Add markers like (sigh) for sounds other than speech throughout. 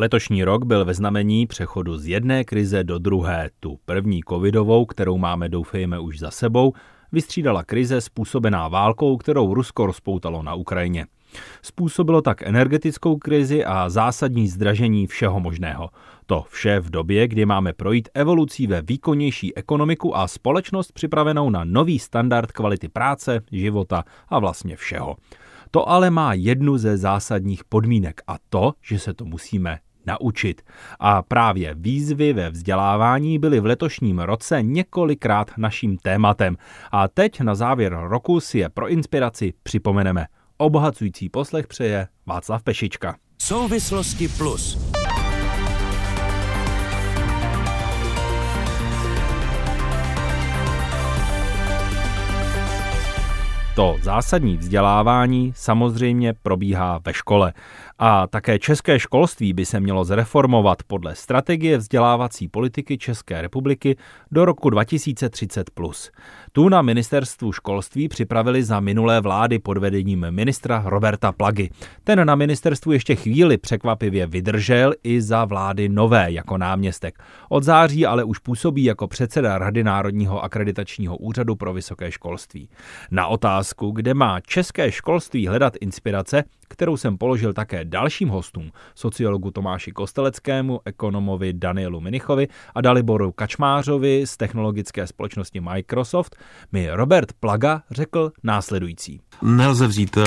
Letošní rok byl ve znamení přechodu z jedné krize do druhé. Tu první covidovou, kterou máme doufejme už za sebou, vystřídala krize způsobená válkou, kterou Rusko rozpoutalo na Ukrajině. Způsobilo tak energetickou krizi a zásadní zdražení všeho možného. To vše v době, kdy máme projít evolucí ve výkonnější ekonomiku a společnost připravenou na nový standard kvality práce, života a vlastně všeho. To ale má jednu ze zásadních podmínek a to, že se to musíme naučit. A právě výzvy ve vzdělávání byly v letošním roce několikrát naším tématem. A teď na závěr roku si je pro inspiraci připomeneme. Obohacující poslech přeje Václav Pešička. Souvislosti plus. To zásadní vzdělávání samozřejmě probíhá ve škole. A také české školství by se mělo zreformovat podle strategie vzdělávací politiky České republiky do roku 2030. Tu na ministerstvu školství připravili za minulé vlády pod vedením ministra Roberta Plagy. Ten na ministerstvu ještě chvíli překvapivě vydržel i za vlády nové jako náměstek. Od září ale už působí jako předseda Rady Národního akreditačního úřadu pro vysoké školství. Na otázku, kde má české školství hledat inspirace, kterou jsem položil také dalším hostům, sociologu Tomáši Kosteleckému, ekonomovi Danielu Minichovi a Daliboru Kačmářovi z technologické společnosti Microsoft, mi Robert Plaga řekl následující. Nelze vzít uh,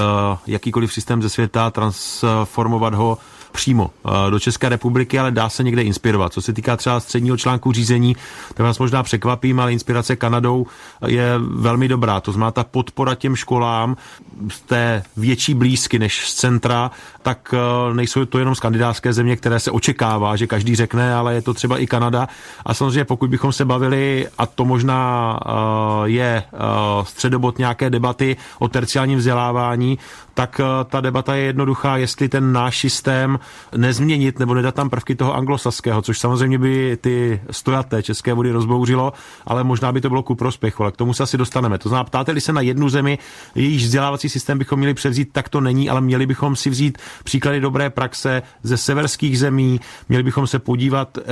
jakýkoliv systém ze světa, transformovat ho přímo eh, do České republiky, ale dá se někde inspirovat. Co se týká třeba středního článku řízení, to vás možná překvapím, ale inspirace Kanadou je velmi dobrá. To znamená ta podpora těm školám z té větší blízky než z centra, tak eh, nejsou to jenom skandinávské země, které se očekává, že každý řekne, ale je to třeba i Kanada. A samozřejmě pokud bychom se bavili, a to možná eh, je středobod nějaké debaty o terciálním vzdělávání, tak ta debata je jednoduchá, jestli ten náš systém nezměnit nebo nedat tam prvky toho anglosaského, což samozřejmě by ty stojaté české vody rozbouřilo, ale možná by to bylo ku prospěchu, ale k tomu se asi dostaneme. To znamená, ptáte-li se na jednu zemi, jejíž vzdělávací systém bychom měli převzít, tak to není, ale měli bychom si vzít příklady dobré praxe ze severských zemí, měli bychom se podívat uh,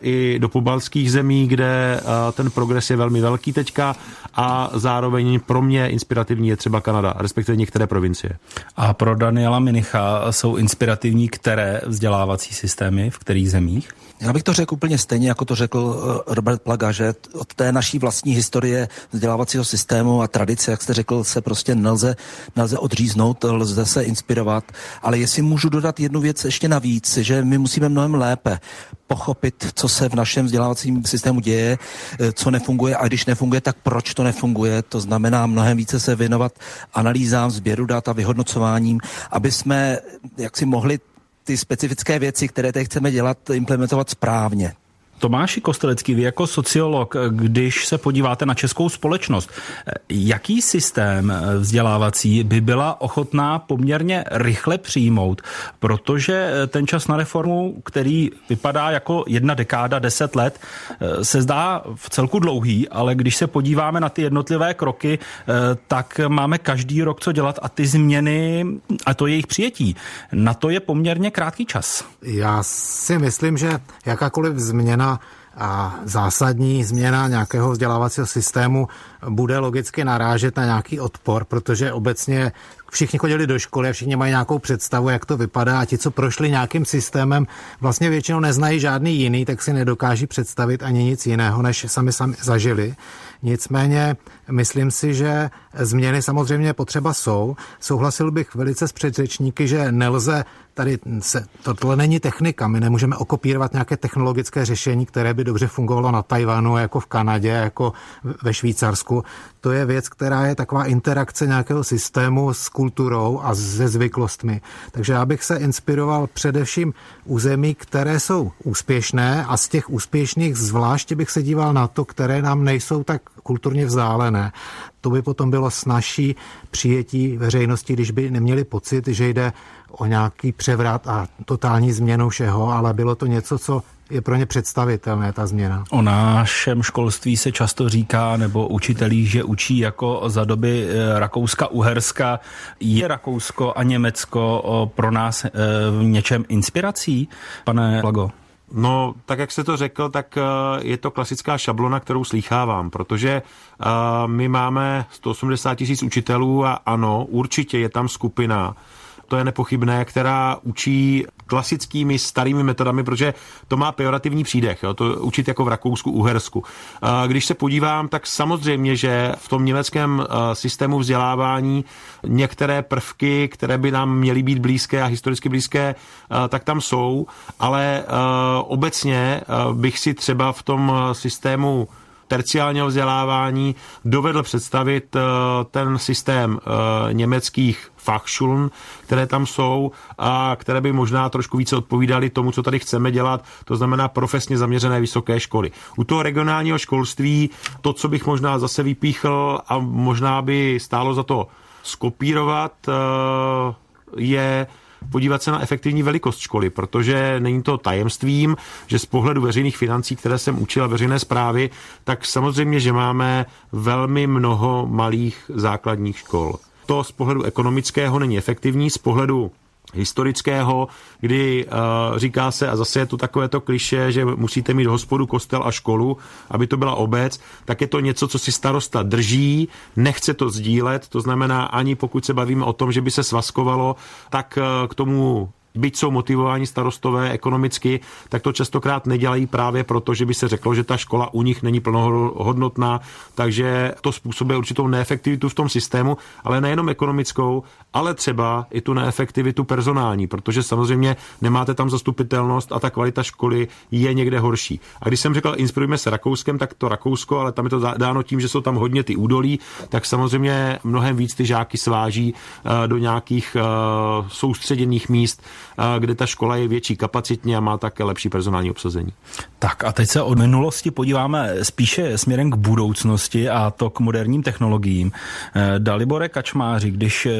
i do pobalských zemí, kde uh, ten progres je velmi velký teďka a zároveň pro mě inspirativní je třeba Kanada, respektive některé provincie. A pro Daniela Minicha jsou inspirativní které vzdělávací systémy, v kterých zemích? Já bych to řekl úplně stejně, jako to řekl eh, Robert Plaga, že od té naší vlastní historie vzdělávacího systému a tradice, jak jste řekl, se prostě nelze, nelze odříznout, lze se inspirovat. Ale jestli můžu dodat jednu věc ještě navíc, že my musíme mnohem lépe pochopit, co se v našem vzdělávacím systému děje, eh, co nefunguje a když nefunguje, tak proč to nefunguje. To znamená mnohem více se věnovat analýzám, sběru dat a vyhodnocováním, aby jsme jak si mohli ty specifické věci, které teď chceme dělat, implementovat správně. Tomáši Kostelecký, vy jako sociolog, když se podíváte na českou společnost, jaký systém vzdělávací by byla ochotná poměrně rychle přijmout, protože ten čas na reformu, který vypadá jako jedna dekáda, deset let, se zdá v celku dlouhý, ale když se podíváme na ty jednotlivé kroky, tak máme každý rok co dělat a ty změny a to jejich přijetí, na to je poměrně krátký čas. Já si myslím, že jakákoliv změna a zásadní změna nějakého vzdělávacího systému bude logicky narážet na nějaký odpor, protože obecně všichni chodili do školy a všichni mají nějakou představu, jak to vypadá a ti, co prošli nějakým systémem, vlastně většinou neznají žádný jiný, tak si nedokáží představit ani nic jiného, než sami sami zažili. Nicméně myslím si, že změny samozřejmě potřeba jsou. Souhlasil bych velice s předřečníky, že nelze tady se, tohle není technika, my nemůžeme okopírovat nějaké technologické řešení, které by dobře fungovalo na Tajvanu, jako v Kanadě, jako ve Švýcarsku. To je věc, která je taková interakce nějakého systému s kulturou a se zvyklostmi. Takže já bych se inspiroval především u zemí, které jsou úspěšné a z těch úspěšných zvláště bych se díval na to, které nám nejsou tak kulturně vzdálené. To by potom bylo snažší přijetí veřejnosti, když by neměli pocit, že jde o nějaký převrat a totální změnu všeho, ale bylo to něco, co je pro ně představitelné ta změna. O našem školství se často říká, nebo učitelí, že učí jako za doby eh, Rakouska-Uherska. Je Rakousko a Německo pro nás eh, v něčem inspirací, pane Lago? No, tak jak jste to řekl, tak eh, je to klasická šablona, kterou slýchávám, protože my máme 180 tisíc učitelů a ano, určitě je tam skupina, to je nepochybné, která učí klasickými starými metodami, protože to má pejorativní přídech, jo, to učit jako v Rakousku, Uhersku. Když se podívám, tak samozřejmě, že v tom německém systému vzdělávání některé prvky, které by nám měly být blízké a historicky blízké, tak tam jsou, ale obecně bych si třeba v tom systému terciálního vzdělávání dovedl představit eh, ten systém eh, německých Fachschulen, které tam jsou a které by možná trošku více odpovídaly tomu, co tady chceme dělat, to znamená profesně zaměřené vysoké školy. U toho regionálního školství to, co bych možná zase vypíchl a možná by stálo za to skopírovat, eh, je podívat se na efektivní velikost školy, protože není to tajemstvím, že z pohledu veřejných financí, které jsem učila veřejné zprávy, tak samozřejmě, že máme velmi mnoho malých základních škol. To z pohledu ekonomického není efektivní, z pohledu historického, kdy uh, říká se, a zase je to takové to kliše, že musíte mít hospodu, kostel a školu, aby to byla obec, tak je to něco, co si starosta drží, nechce to sdílet, to znamená ani pokud se bavíme o tom, že by se svazkovalo, tak uh, k tomu byť jsou motivováni starostové ekonomicky, tak to častokrát nedělají právě proto, že by se řeklo, že ta škola u nich není plnohodnotná, takže to způsobuje určitou neefektivitu v tom systému, ale nejenom ekonomickou, ale třeba i tu neefektivitu personální, protože samozřejmě nemáte tam zastupitelnost a ta kvalita školy je někde horší. A když jsem řekl, inspirujeme se Rakouskem, tak to Rakousko, ale tam je to dáno tím, že jsou tam hodně ty údolí, tak samozřejmě mnohem víc ty žáky sváží eh, do nějakých eh, soustředěných míst, kde ta škola je větší kapacitně a má také lepší personální obsazení. Tak a teď se od minulosti podíváme spíše směrem k budoucnosti a to k moderním technologiím. Eh, Dalibore Kačmáři, když eh,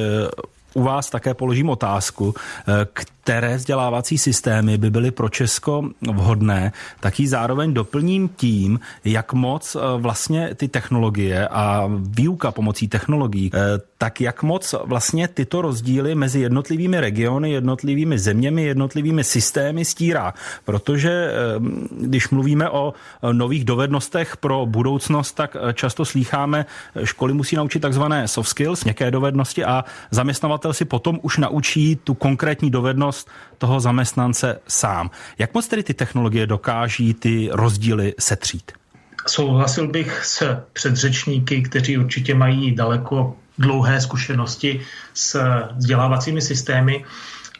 u vás také položím otázku, eh, které vzdělávací systémy by byly pro Česko vhodné, tak ji zároveň doplním tím, jak moc vlastně ty technologie a výuka pomocí technologií tak jak moc vlastně tyto rozdíly mezi jednotlivými regiony, jednotlivými zeměmi, jednotlivými systémy stírá. Protože eh, když mluvíme o eh, nových dovednostech pro budoucnost, tak eh, často slýcháme, školy musí naučit takzvané soft skills, měkké dovednosti a zaměstnavatel si potom už naučí tu konkrétní dovednost toho zaměstnance sám. Jak moc tedy ty technologie dokáží ty rozdíly setřít? Souhlasil bych s předřečníky, kteří určitě mají daleko dlouhé zkušenosti s vzdělávacími systémy.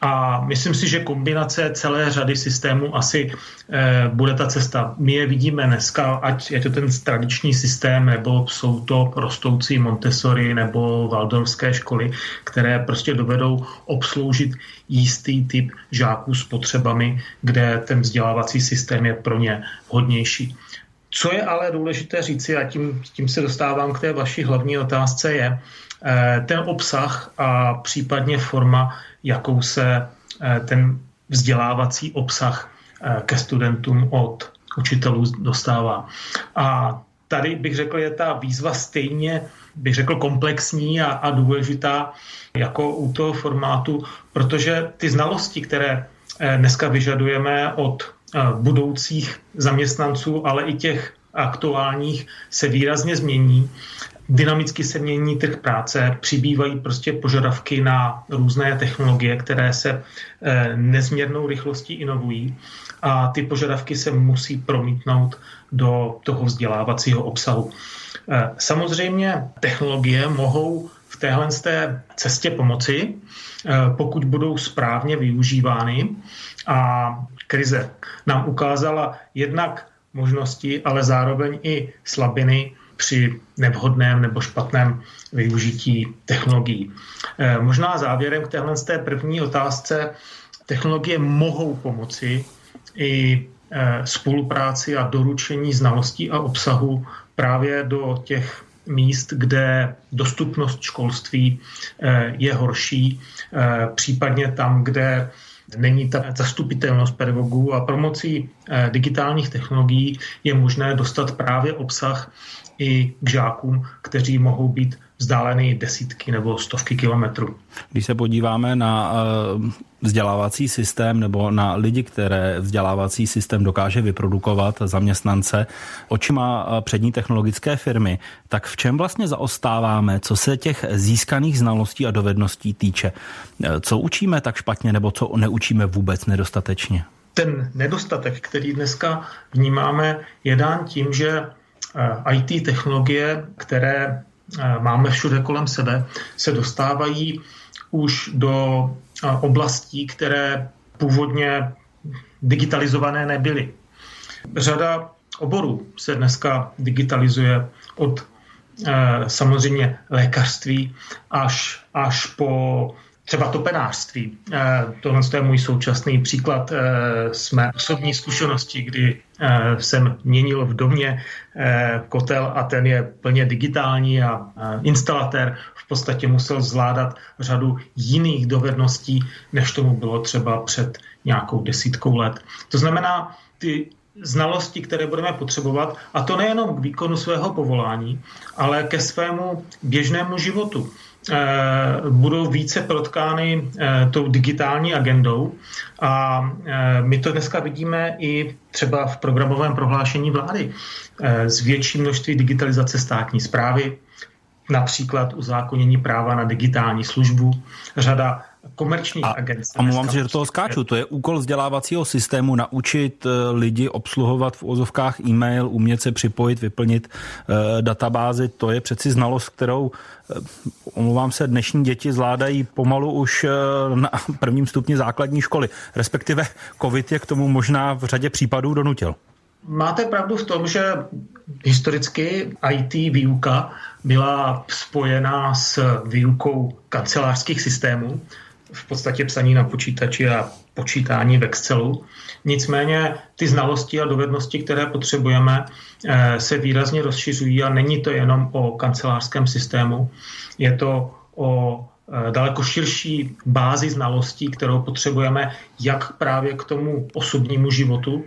A myslím si, že kombinace celé řady systémů asi e, bude ta cesta. My je vidíme dneska, ať je to ten tradiční systém, nebo jsou to rostoucí Montessori nebo Waldorfské školy, které prostě dovedou obsloužit jistý typ žáků s potřebami, kde ten vzdělávací systém je pro ně vhodnější. Co je ale důležité říci, a tím, tím se dostávám k té vaší hlavní otázce, je, ten obsah a případně forma, jakou se eh, ten vzdělávací obsah eh, ke studentům od učitelů dostává. A tady bych řekl, je ta výzva stejně, bych řekl, komplexní a, a důležitá jako u toho formátu, protože ty znalosti, které dneska vyžadujeme od budoucích zaměstnanců, ale i těch aktuálních, se výrazně změní dynamicky se mění trh práce, přibývají prostě požadavky na různé technologie, které se eh, nezměrnou rychlostí inovují a ty požadavky se musí promítnout do toho vzdělávacího obsahu. Eh, samozřejmě technologie mohou v téhle té cestě pomoci, eh, pokud budou správně využívány a krize nám ukázala jednak možnosti, ale zároveň i slabiny při nevhodném nebo špatném využití technologií. Eh, možná závěrem k téhle z té první otázce, technologie mohou pomoci i eh, spolupráci a doručení znalostí a obsahu právě do těch míst, kde dostupnost školství eh, je horší, případně tam, kde není ta zastupitelnost pedagogů a promocí digitálních technologií je možné dostat právě obsah i k žákům, kteří mohou být vzdáleny desítky nebo stovky kilometrů. Když se podíváme na eh, vzdělávací systém nebo na lidi, které vzdělávací systém dokáže vyprodukovat, zaměstnance, očima eh, přední technologické firmy, tak v čem vlastně zaostáváme, co se těch získaných znalostí a dovedností týče? Eh, co učíme tak špatně nebo co neučíme vůbec nedostatečně? Ten nedostatek, který dneska vnímáme, je dán tím, že IT technologie, které máme všude kolem sebe, se dostávají už do oblastí, které původně digitalizované nebyly. Řada oborů se dneska digitalizuje od samozřejmě lékařství až, až po třeba topenářství. Eh, tohle je můj současný příklad z eh, mé osobní zkušenosti, kdy eh, jsem měnil v domě kotel a ten je plně digitální a instalatér v podstatě musel zvládat řadu jiných dovedností, než tomu bylo třeba před nějakou desítkou let. To znamená, ty znalosti, které budeme potřebovat, a to nejenom k výkonu svého povolání, ale ke svému běžnému životu. Eh, budou více protkány eh, tou digitální agendou. A eh, my to dneska vidíme i třeba v programovém prohlášení vlády. Z větší množství digitalizace státní zprávy, například uzákonění práva na digitální službu, řada komerčních a, agencí. A mluvám že do toho skáču. To je úkol vzdělávacího systému naučit lidi obsluhovat v ozovkách e-mail, umět se připojit, vyplnit uh, databázy. To je přeci znalost, kterou Eh, omlouvám se, dnešní děti zvládají pomalu už eh, na prvním stupni základní školy. Respektive COVID je k tomu možná v řadě případů donutil. Máte pravdu v tom, že historicky IT výuka byla spojená s výukou kancelářských systémů, v podstatě psaní na počítači a počítání v Excelu. Nicméně ty znalosti a dovednosti, které potřebujeme, eh, se výrazně rozšiřují a není to jenom o kancelářském systému, je to o eh, daleko širší bázi znalostí, kterou potřebujeme jak právě k tomu osobnímu životu,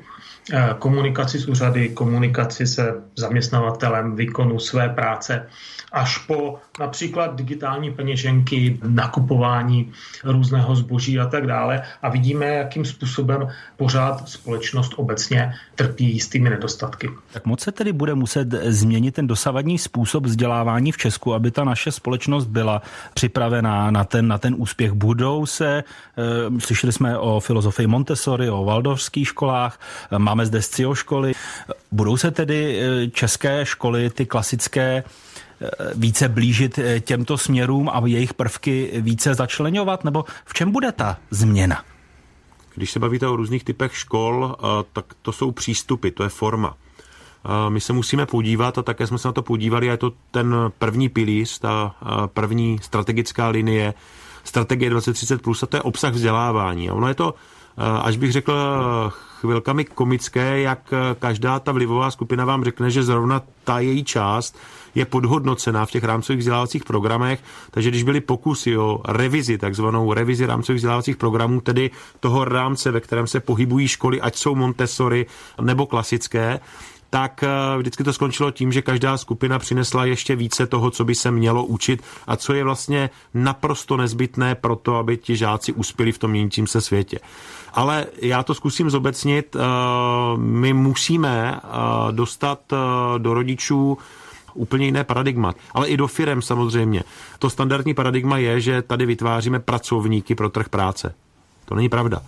komunikaci s úřady, komunikaci se zaměstnavatelem, výkonu své práce, až po například digitální peněženky, nakupování různého zboží a tak dále. A vidíme, jakým způsobem pořád společnost obecně trpí jistými nedostatky. Tak moc se tedy bude muset změnit ten dosavadní způsob vzdělávání v Česku, aby ta naše společnost byla připravená na ten, na ten úspěch. Budou se, e, slyšeli jsme o filozofii Montessori, o Waldorfských školách, máme zde SCIO školy. Budou se tedy eh, české školy, ty klasické, více blížit eh, těmto směrům a jejich prvky více začlenovat? Nebo v čem bude ta změna? Když se bavíte o různých typech škol, eh, tak to jsou přístupy, to je forma. Eh, my se musíme podívat, a také jsme se na to podívali, a je to ten první pilíř, ta první strategická linie, strategie 2030+, plus, a to je obsah vzdělávání. A ono je to, až bych řekl, chvilkami komické, jak každá ta vlivová skupina vám řekne, že zrovna ta její část je podhodnocená v těch rámcových vzdělávacích programech, takže když byly pokusy o revizi, takzvanou revizi rámcových vzdělávacích programů, tedy toho rámce, ve kterém se pohybují školy, ať jsou Montessori nebo klasické, tak eh, vždycky to skončilo tím, že každá skupina přinesla ještě více toho, co by se mělo učit a co je vlastně naprosto nezbytné pro to, aby ti žáci uspěli v tom měnícím se světě. Ale já to zkusím zobecnit. Eh, my musíme eh, dostat do rodičů úplně jiné paradigma. Ale i do firem samozřejmě. To standardní paradigma je, že tady vytváříme pracovníky pro trh práce. To není pravda.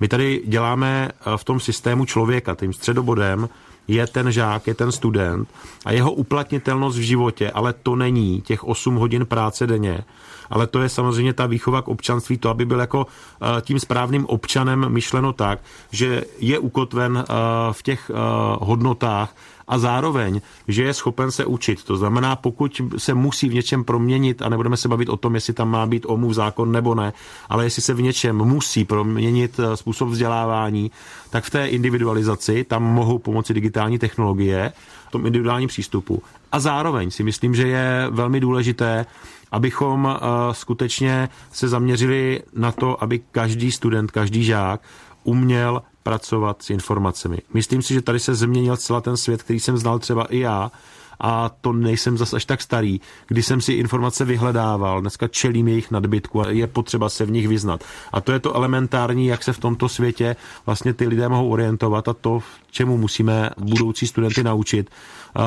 My tady děláme v tom systému člověka, tím středobodem je ten žák, je ten student a jeho uplatnitelnost v životě, ale to není těch 8 hodin práce denně, ale to je samozřejmě ta výchova k občanství, to, aby byl jako eh, tím správným občanem myšleno tak, že je ukotven eh, v těch eh, hodnotách, a zároveň, že je schopen se učit. To znamená, pokud se musí v něčem proměnit, a nebudeme se bavit o tom, jestli tam má být omluv zákon nebo ne, ale jestli se v něčem musí proměnit způsob vzdělávání, tak v té individualizaci tam mohou pomoci digitální technologie, v tom individuálním přístupu. A zároveň si myslím, že je velmi důležité, abychom uh, skutečně se zaměřili na to, aby každý student, každý žák uměl pracovat s informacemi. Myslím si, že tady se změnil celý ten svět, který jsem znal třeba i já, a to nejsem zas až tak starý, kdy jsem si informace vyhledával, dneska čelím jejich nadbytku a je potřeba se v nich vyznat. A to je to elementární, jak se v tomto světě vlastně ty lidé mohou orientovat a to, čemu musíme budoucí studenty naučit,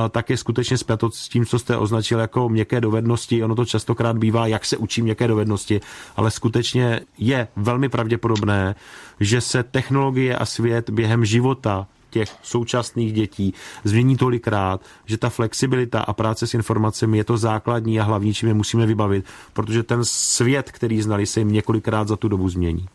tak je skutečně zpěto s tím, co jste označil jako měkké dovednosti. Ono to častokrát bývá, jak se učí měkké dovednosti, ale skutečně je velmi pravděpodobné, že se technologie a svět během života těch současných dětí změní tolikrát, že ta flexibilita a práce s informacemi je to základní a hlavní, čím je musíme vybavit, protože ten svět, který znali, se jim několikrát za tu dobu změní.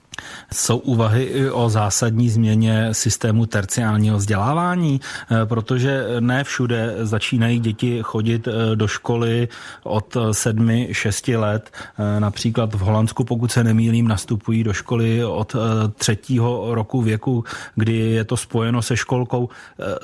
Jsou úvahy i o zásadní změně systému terciálního vzdělávání, eh, protože ne všude začínají děti chodit eh, do školy od sedmi, šesti let. Eh, například v Holandsku, pokud se nemýlím, nastupují do školy od třetího roku věku, kdy je to spojeno se školkou.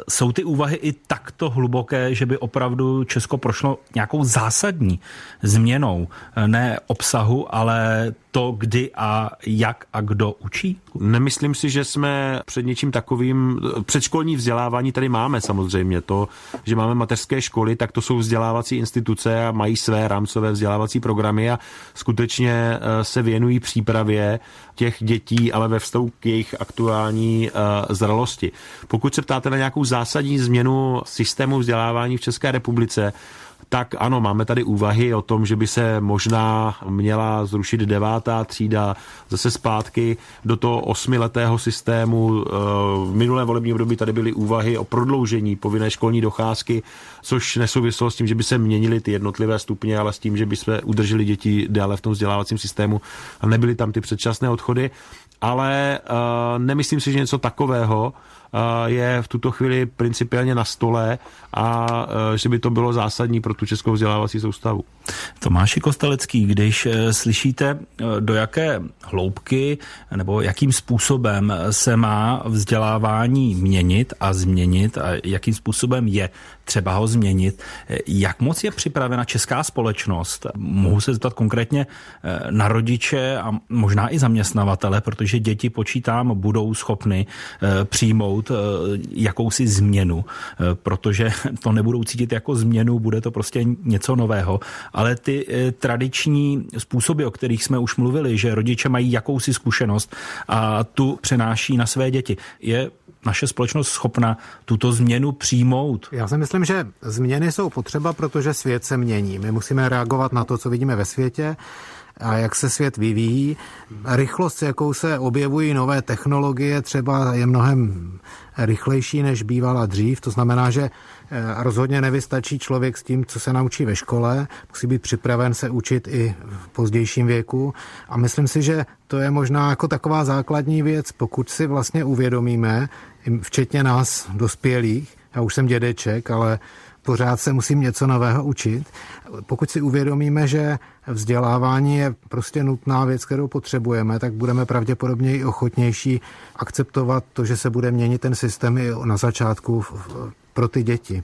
Jsou ty úvahy i takto hluboké, že by opravdu Česko prošlo nějakou zásadní změnou, ne obsahu, ale to, kdy a jak a kdo učí? Nemyslím si, že jsme před něčím takovým, předškolní vzdělávání tady máme samozřejmě. To, že máme mateřské školy, tak to jsou vzdělávací instituce a mají své rámcové vzdělávací programy a skutečně eh, se věnují přípravě těch dětí, ale ve vztahu k jejich aktuální uh, zralosti. Pokud se ptáte na nějakou zásadní změnu systému vzdělávání v České republice, tak ano, máme tady úvahy o tom, že by se možná měla zrušit devátá třída zase zpátky do toho osmiletého systému. Eh, v minulém volebním období tady byly úvahy o prodloužení povinné školní docházky, což nesouvislo s tím, že by se měnily ty jednotlivé stupně, ale s tím, že by jsme udrželi děti dále v tom vzdělávacím systému a nebyly tam ty předčasné odchody. Ale uh, nemyslím si, že něco takového je v tuto chvíli principiálně na stole a e, že by to bylo zásadní pro tu českou vzdělávací soustavu. Tomáši Kostelecký, když e, slyšíte, do jaké hloubky nebo jakým způsobem se má vzdělávání měnit a změnit a jakým způsobem je třeba ho změnit, jak moc je připravena česká společnost? Mohu se zeptat konkrétně na rodiče a možná i zaměstnavatele, protože děti počítám budou schopny přijmout přijmout eh, jakousi změnu, eh, protože (laughs) to nebudou cítit jako změnu, bude to prostě něco nového. Ale ty eh, tradiční způsoby, o kterých jsme už mluvili, že rodiče mají jakousi zkušenost a tu přenáší na své děti, je naše společnost schopna tuto změnu přijmout? Já si myslím, že změny jsou potřeba, protože svět se mění. My musíme reagovat na to, co vidíme ve světě a jak se svět vyvíjí. Rychlost, jakou se objevují nové technologie, třeba je mnohem rychlejší, než bývala dřív. To znamená, že eh, rozhodně nevystačí člověk s tím, co se naučí ve škole. Musí být připraven se učit i v pozdějším věku. A myslím si, že to je možná jako taková základní věc, pokud si vlastně uvědomíme, včetně nás, dospělých, já už jsem dědeček, ale pořád se musím něco nového učit. Pokud si uvědomíme, že vzdělávání je prostě nutná věc, kterou potřebujeme, tak budeme pravděpodobně i ochotnější akceptovat to, že se bude měnit ten systém i na začátku pro ty děti.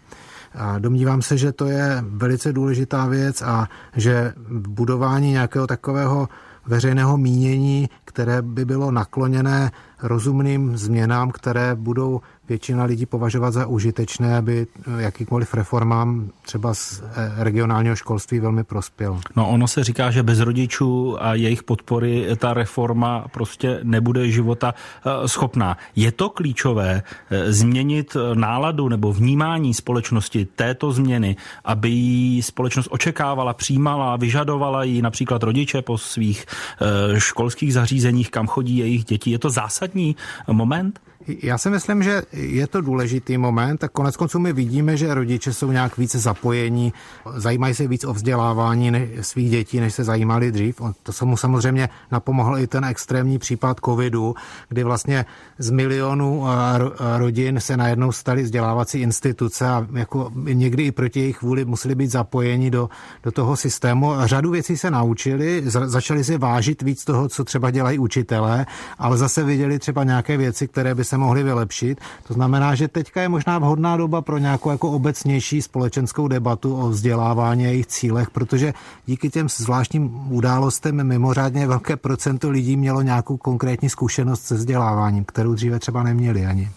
A domnívám se, že to je velice důležitá věc a že budování nějakého takového veřejného mínění, které by bylo nakloněné rozumným změnám, které budou většina lidí považovat za užitečné, aby jakýkoliv reformám třeba z eh, regionálního školství velmi prospěl. No ono se říká, že bez rodičů a jejich podpory ta reforma prostě nebude života eh, schopná. Je to klíčové eh, změnit náladu nebo vnímání společnosti této změny, aby ji společnost očekávala, přijímala, vyžadovala ji například rodiče po svých školských zařízeních, kam chodí jejich děti. Je to zásadní moment? Já si myslím, že je to důležitý moment a konec konců my vidíme, že rodiče jsou nějak více zapojení, zajímají se víc o vzdělávání svých dětí, než se zajímali dřív. To se mu samozřejmě napomohl i ten extrémní případ covidu, kdy vlastně z milionů rodin se najednou staly vzdělávací instituce a jako někdy i proti jejich vůli museli být zapojeni do, do toho systému. Řadu věcí se naučili, začali si vážit víc toho, co třeba dělají učitelé, ale zase viděli třeba nějaké věci, které by se se mohly vylepšit. To znamená, že teďka je možná vhodná doba pro nějakou jako obecnější společenskou debatu o vzdělávání a jejich cílech, protože díky těm zvláštním událostem mimořádně velké procento lidí mělo nějakou konkrétní zkušenost se vzděláváním, kterou dříve třeba neměli ani.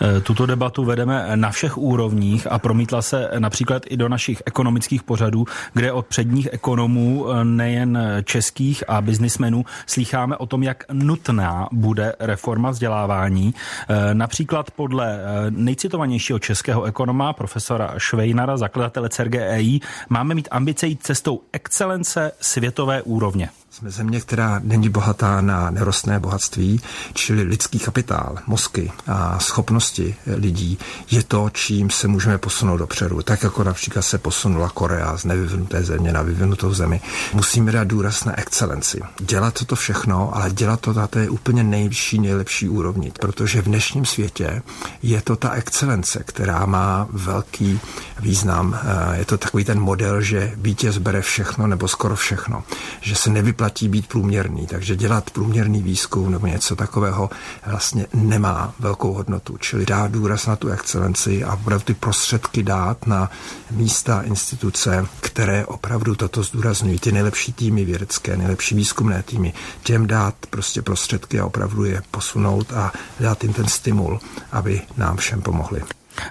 Eh, tuto debatu vedeme na všech úrovních a promítla se například i do našich ekonomických pořadů, kde od předních ekonomů, eh, nejen českých a biznismenů, slýcháme o tom, jak nutná bude reforma vzdělávání. Eh, například podle nejcitovanějšího českého ekonoma, profesora Švejnara, zakladatele CERGEI, máme mít ambice jít cestou excelence světové úrovně. Jsme země, která není bohatá na nerostné bohatství, čili lidský kapitál, mozky a schopnosti lidí je to, čím se můžeme posunout dopředu. Tak jako například se posunula Korea z nevyvinuté země na vyvinutou zemi. Musíme dát důraz na excelenci. Dělat toto všechno, ale dělat to na té úplně nejvyšší, nejlepší úrovni. Protože v dnešním světě je to ta excelence, která má velký význam. Je to takový ten model, že vítěz bere všechno nebo skoro všechno. Že se nevyplatí vyplatí být průměrný, takže dělat průměrný výzkum nebo něco takového vlastně nemá velkou hodnotu. Čili dát důraz na tu excelenci a opravdu ty prostředky dát na místa, instituce, které opravdu toto zdůrazňují, ty nejlepší týmy vědecké, nejlepší výzkumné týmy, těm dát prostě prostředky a opravdu je posunout a dát jim ten stimul, aby nám všem pomohli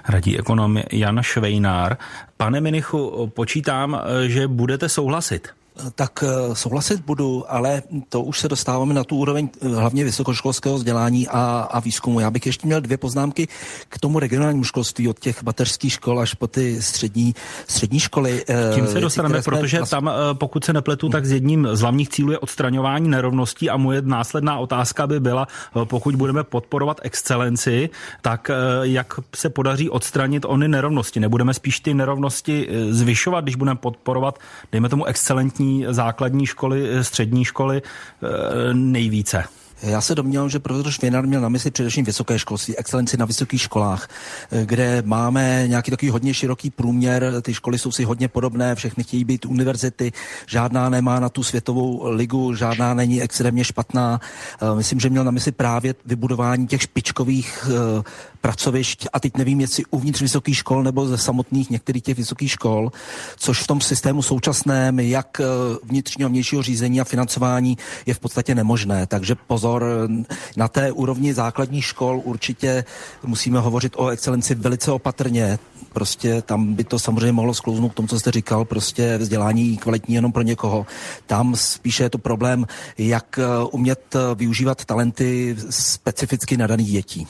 radí ekonom Jan Švejnár. Pane Minichu, počítám, že budete souhlasit tak eh, souhlasit budu, ale to už se dostáváme na tu úroveň eh, hlavně vysokoškolského vzdělání a, a výzkumu. Já bych ještě měl dvě poznámky k tomu regionálnímu školství od těch mateřských škol až po ty střední, střední školy. Eh, Tím se dostaneme, protože vlastně... tam, pokud se nepletu, tak s jedním z hlavních cílů je odstraňování nerovností a moje následná otázka by byla, pokud budeme podporovat excelenci, tak jak se podaří odstranit ony nerovnosti? Nebudeme spíš ty nerovnosti zvyšovat, když budeme podporovat, dejme tomu, excelentní základní školy, střední školy eh, nejvíce? Já se domnívám, že profesor Švěnar měl na mysli především vysoké školství, excelenci na vysokých školách, eh, kde máme nějaký takový hodně široký průměr, ty školy jsou si hodně podobné, všechny chtějí být univerzity, žádná nemá na tu světovou ligu, žádná není extrémně špatná. Eh, myslím, že měl na mysli právě vybudování těch špičkových pracovišť a teď nevím, jestli uvnitř vysokých škol nebo ze samotných některých těch vysokých škol, což v tom systému současném, jak eh, vnitřního vnějšího řízení a financování je v podstatě nemožné. Takže pozor, na té úrovni základních škol určitě musíme hovořit o excelenci velice opatrně. Prostě tam by to samozřejmě mohlo sklouznout k tomu, co jste říkal, prostě vzdělání kvalitní jenom pro někoho. Tam spíše je to problém, jak eh, umět eh, využívat talenty specificky nadaných dětí.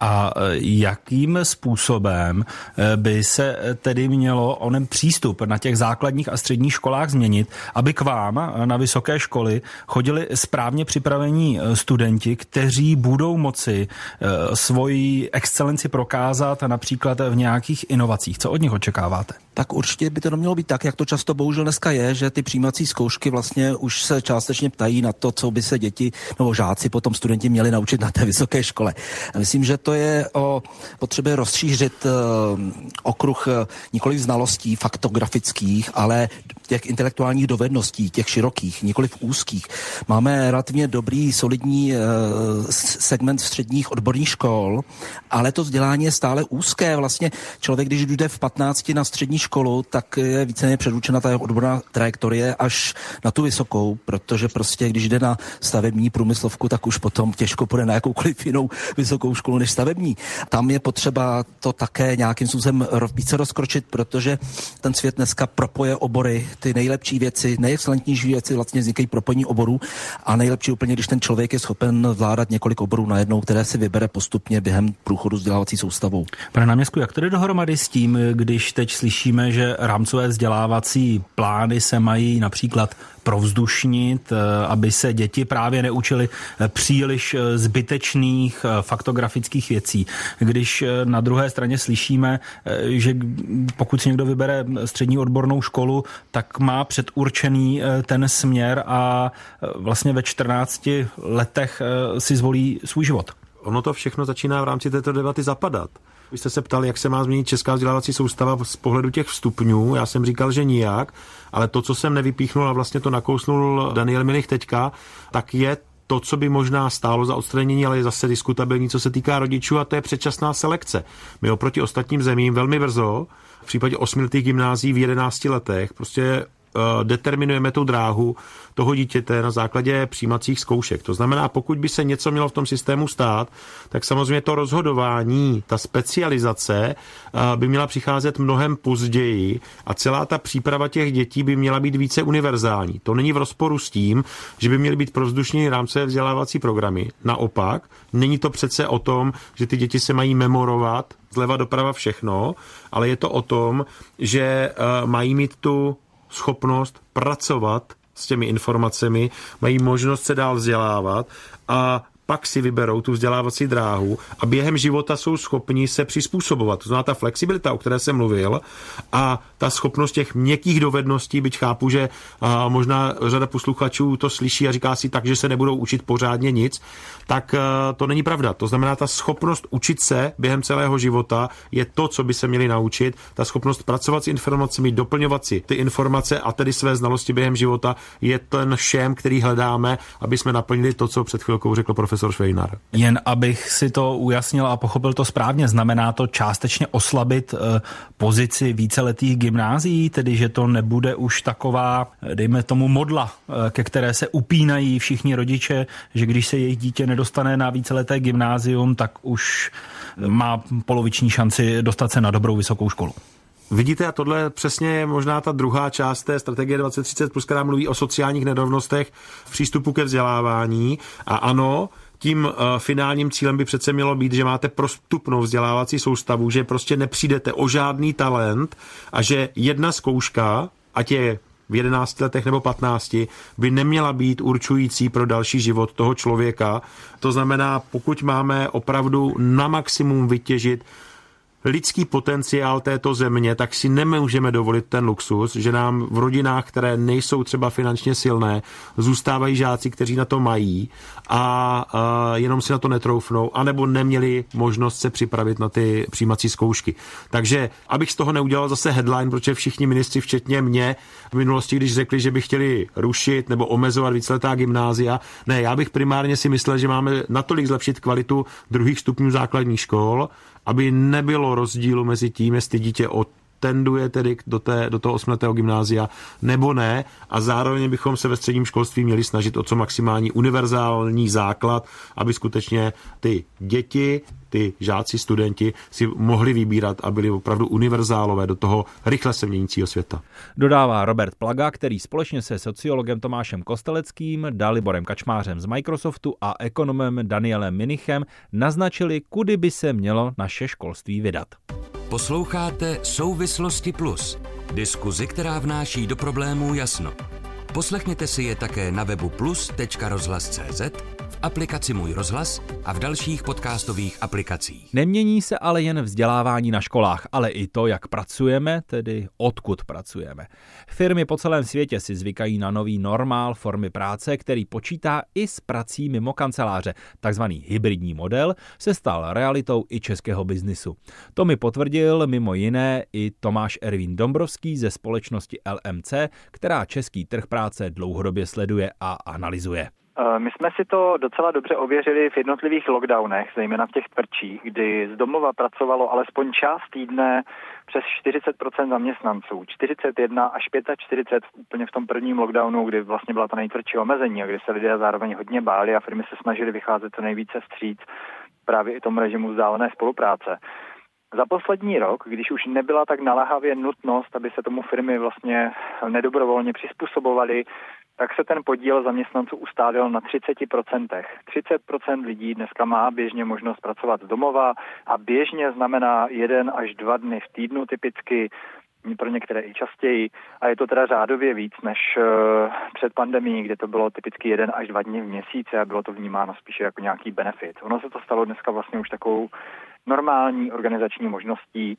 A e, jakým způsobem e, by se tedy mělo onem přístup na těch základních a středních školách změnit, aby k vám na vysoké školy chodili správně připravení e, studenti, kteří budou moci svoji excelenci prokázat například v nějakých inovacích. Co od nich očekáváte? Tak určitě by to nemělo být tak, jak to často bohužel dneska je, že ty přijímací zkoušky vlastně už se částečně ptají na to, co by se děti nebo žáci potom studenti měli naučit na té vysoké škole. Myslím, že to je o potřebě rozšířit uh, okruh uh, nikoli znalostí faktografických, ale těch intelektuálních dovedností, těch širokých, nikoli v úzkých. Máme relativně dobrý, solidní uh, segment středních odborných škol, ale to vzdělání je stále úzké. Vlastně člověk, když jde v 15 na střední školu, tak je víceméně předurčena ta odborná trajektorie až na tu vysokou, protože prostě když jde na stavební průmyslovku, tak už potom těžko půjde na jakoukoliv jinou vysokou školu než stavební. Tam je potřeba to také nějakým způsobem více rozkročit, protože ten svět dneska propoje obory, ty nejlepší věci, nejexcelentnější věci vlastně vznikají propojení oborů a nejlepší úplně, když ten člověk je schopen vládat několik oborů najednou, které si vybere postupně během průchodu vzdělávací soustavou. Pane náměstku, jak jde dohromady s tím, když teď slyšíme, že rámcové vzdělávací plány se mají například provzdušnit, eh, aby se děti právě neučily eh, příliš eh, zbytečných faktografických věcí. Když na druhé straně slyšíme, že pokud si někdo vybere střední odbornou školu, tak má předurčený ten směr a vlastně ve 14 letech si zvolí svůj život. Ono to všechno začíná v rámci této debaty zapadat. Vy jste se ptali, jak se má změnit česká vzdělávací soustava z pohledu těch vstupňů. Já jsem říkal, že nijak, ale to, co jsem nevypíchnul a vlastně to nakousnul Daniel Milich teďka, tak je to, co by možná stálo za odstranění, ale je zase diskutabilní, co se týká rodičů, a to je předčasná selekce. My oproti ostatním zemím velmi brzo, v případě osmiletých gymnází v 11 letech, prostě determinujeme tu dráhu toho dítěte na základě přijímacích zkoušek. To znamená, pokud by se něco mělo v tom systému stát, tak samozřejmě to rozhodování, ta specializace eh, by měla přicházet mnohem později a celá ta příprava těch dětí by měla být více univerzální. To není v rozporu s tím, že by měly být provzdušní rámcové vzdělávací programy. Naopak, není to přece o tom, že ty děti se mají memorovat zleva doprava všechno, ale je to o tom, že eh, mají mít tu schopnost pracovat s těmi informacemi, mají možnost se dál vzdělávat a pak si vyberou tu vzdělávací dráhu a během života jsou schopni se přizpůsobovat. To znamená ta flexibilita, o které jsem mluvil, a ta schopnost těch měkkých dovedností, byť chápu, že a možná řada posluchačů to slyší a říká si tak, že se nebudou učit pořádně nic, tak to není pravda. To znamená, ta schopnost učit se během celého života je to, co by se měli naučit. Ta schopnost pracovat s informacemi, doplňovat si ty informace a tedy své znalosti během života je ten šém, který hledáme, aby jsme naplnili to, co před chvilkou řekl profesor profesor Švejnar. Jen abych si to ujasnil a pochopil to správně, znamená to částečně oslabit eh, pozici víceletých gymnázií, tedy že to nebude už taková, dejme tomu, modla, eh, ke které se upínají všichni rodiče, že když se jejich dítě nedostane na víceleté gymnázium, tak už má poloviční šanci dostat se na dobrou vysokou školu. Vidíte, a tohle přesně je možná ta druhá část té strategie 2030, plus, která mluví o sociálních nerovnostech v přístupu ke vzdělávání. A ano, tím uh, finálním cílem by přece mělo být, že máte prostupnou vzdělávací soustavu, že prostě nepřijdete o žádný talent a že jedna zkouška, ať je v 11 letech nebo 15, by neměla být určující pro další život toho člověka. To znamená, pokud máme opravdu na maximum vytěžit lidský potenciál této země, tak si nemůžeme dovolit ten luxus, že nám v rodinách, které nejsou třeba finančně silné, zůstávají žáci, kteří na to mají a, a jenom si na to netroufnou, anebo neměli možnost se připravit na ty přijímací zkoušky. Takže, abych z toho neudělal zase headline, protože všichni ministři, včetně mě, v minulosti, když řekli, že by chtěli rušit nebo omezovat víceletá gymnázia, ne, já bych primárně si myslel, že máme natolik zlepšit kvalitu druhých stupňů základních škol, aby nebylo rozdílu mezi tím, jestli dítě od tenduje tedy do, té, do toho osmletého gymnázia nebo ne a zároveň bychom se ve středním školství měli snažit o co maximální univerzální základ, aby skutečně ty děti, ty žáci, studenti si mohli vybírat a byli opravdu univerzálové do toho rychle se měnícího světa. Dodává Robert Plaga, který společně se sociologem Tomášem Kosteleckým, Daliborem Kačmářem z Microsoftu a ekonomem Danielem Minichem naznačili, kudy by se mělo naše školství vydat. Posloucháte Souvislosti Plus, diskuzi, která vnáší do problémů jasno. Poslechněte si je také na webu plus.rozhlas.cz aplikaci Můj rozhlas a v dalších podcastových aplikacích. Nemění se ale jen vzdělávání na školách, ale i to, jak pracujeme, tedy odkud pracujeme. Firmy po celém světě si zvykají na nový normál formy práce, který počítá i s prací mimo kanceláře. Takzvaný hybridní model se stal realitou i českého biznisu. To mi potvrdil mimo jiné i Tomáš Ervín Dombrovský ze společnosti LMC, která český trh práce dlouhodobě sleduje a analyzuje. Eh, my jsme si to docela dobře ověřili v jednotlivých lockdownech, zejména v těch tvrdších, kdy z domova pracovalo alespoň část týdne přes 40 zaměstnanců, 41 až 45 úplně v tom prvním lockdownu, kdy vlastně byla ta nejtvrdší omezení a kdy se lidé zároveň hodně báli a firmy se snažili vycházet co nejvíce vstříc právě i tomu režimu vzdálené spolupráce. Za poslední rok, když už nebyla tak naléhavě nutnost, aby se tomu firmy vlastně nedobrovolně přizpůsobovaly, tak se ten podíl zaměstnanců ustálil na 30%. 30% lidí dneska má běžně možnost pracovat z domova a běžně znamená jeden až dva dny v týdnu typicky, pro některé i častěji. A je to teda řádově víc než uh, před pandemí, kde to bylo typicky jeden až dva dny v měsíci a bylo to vnímáno spíše jako nějaký benefit. Ono se to stalo dneska vlastně už takovou normální organizační možností,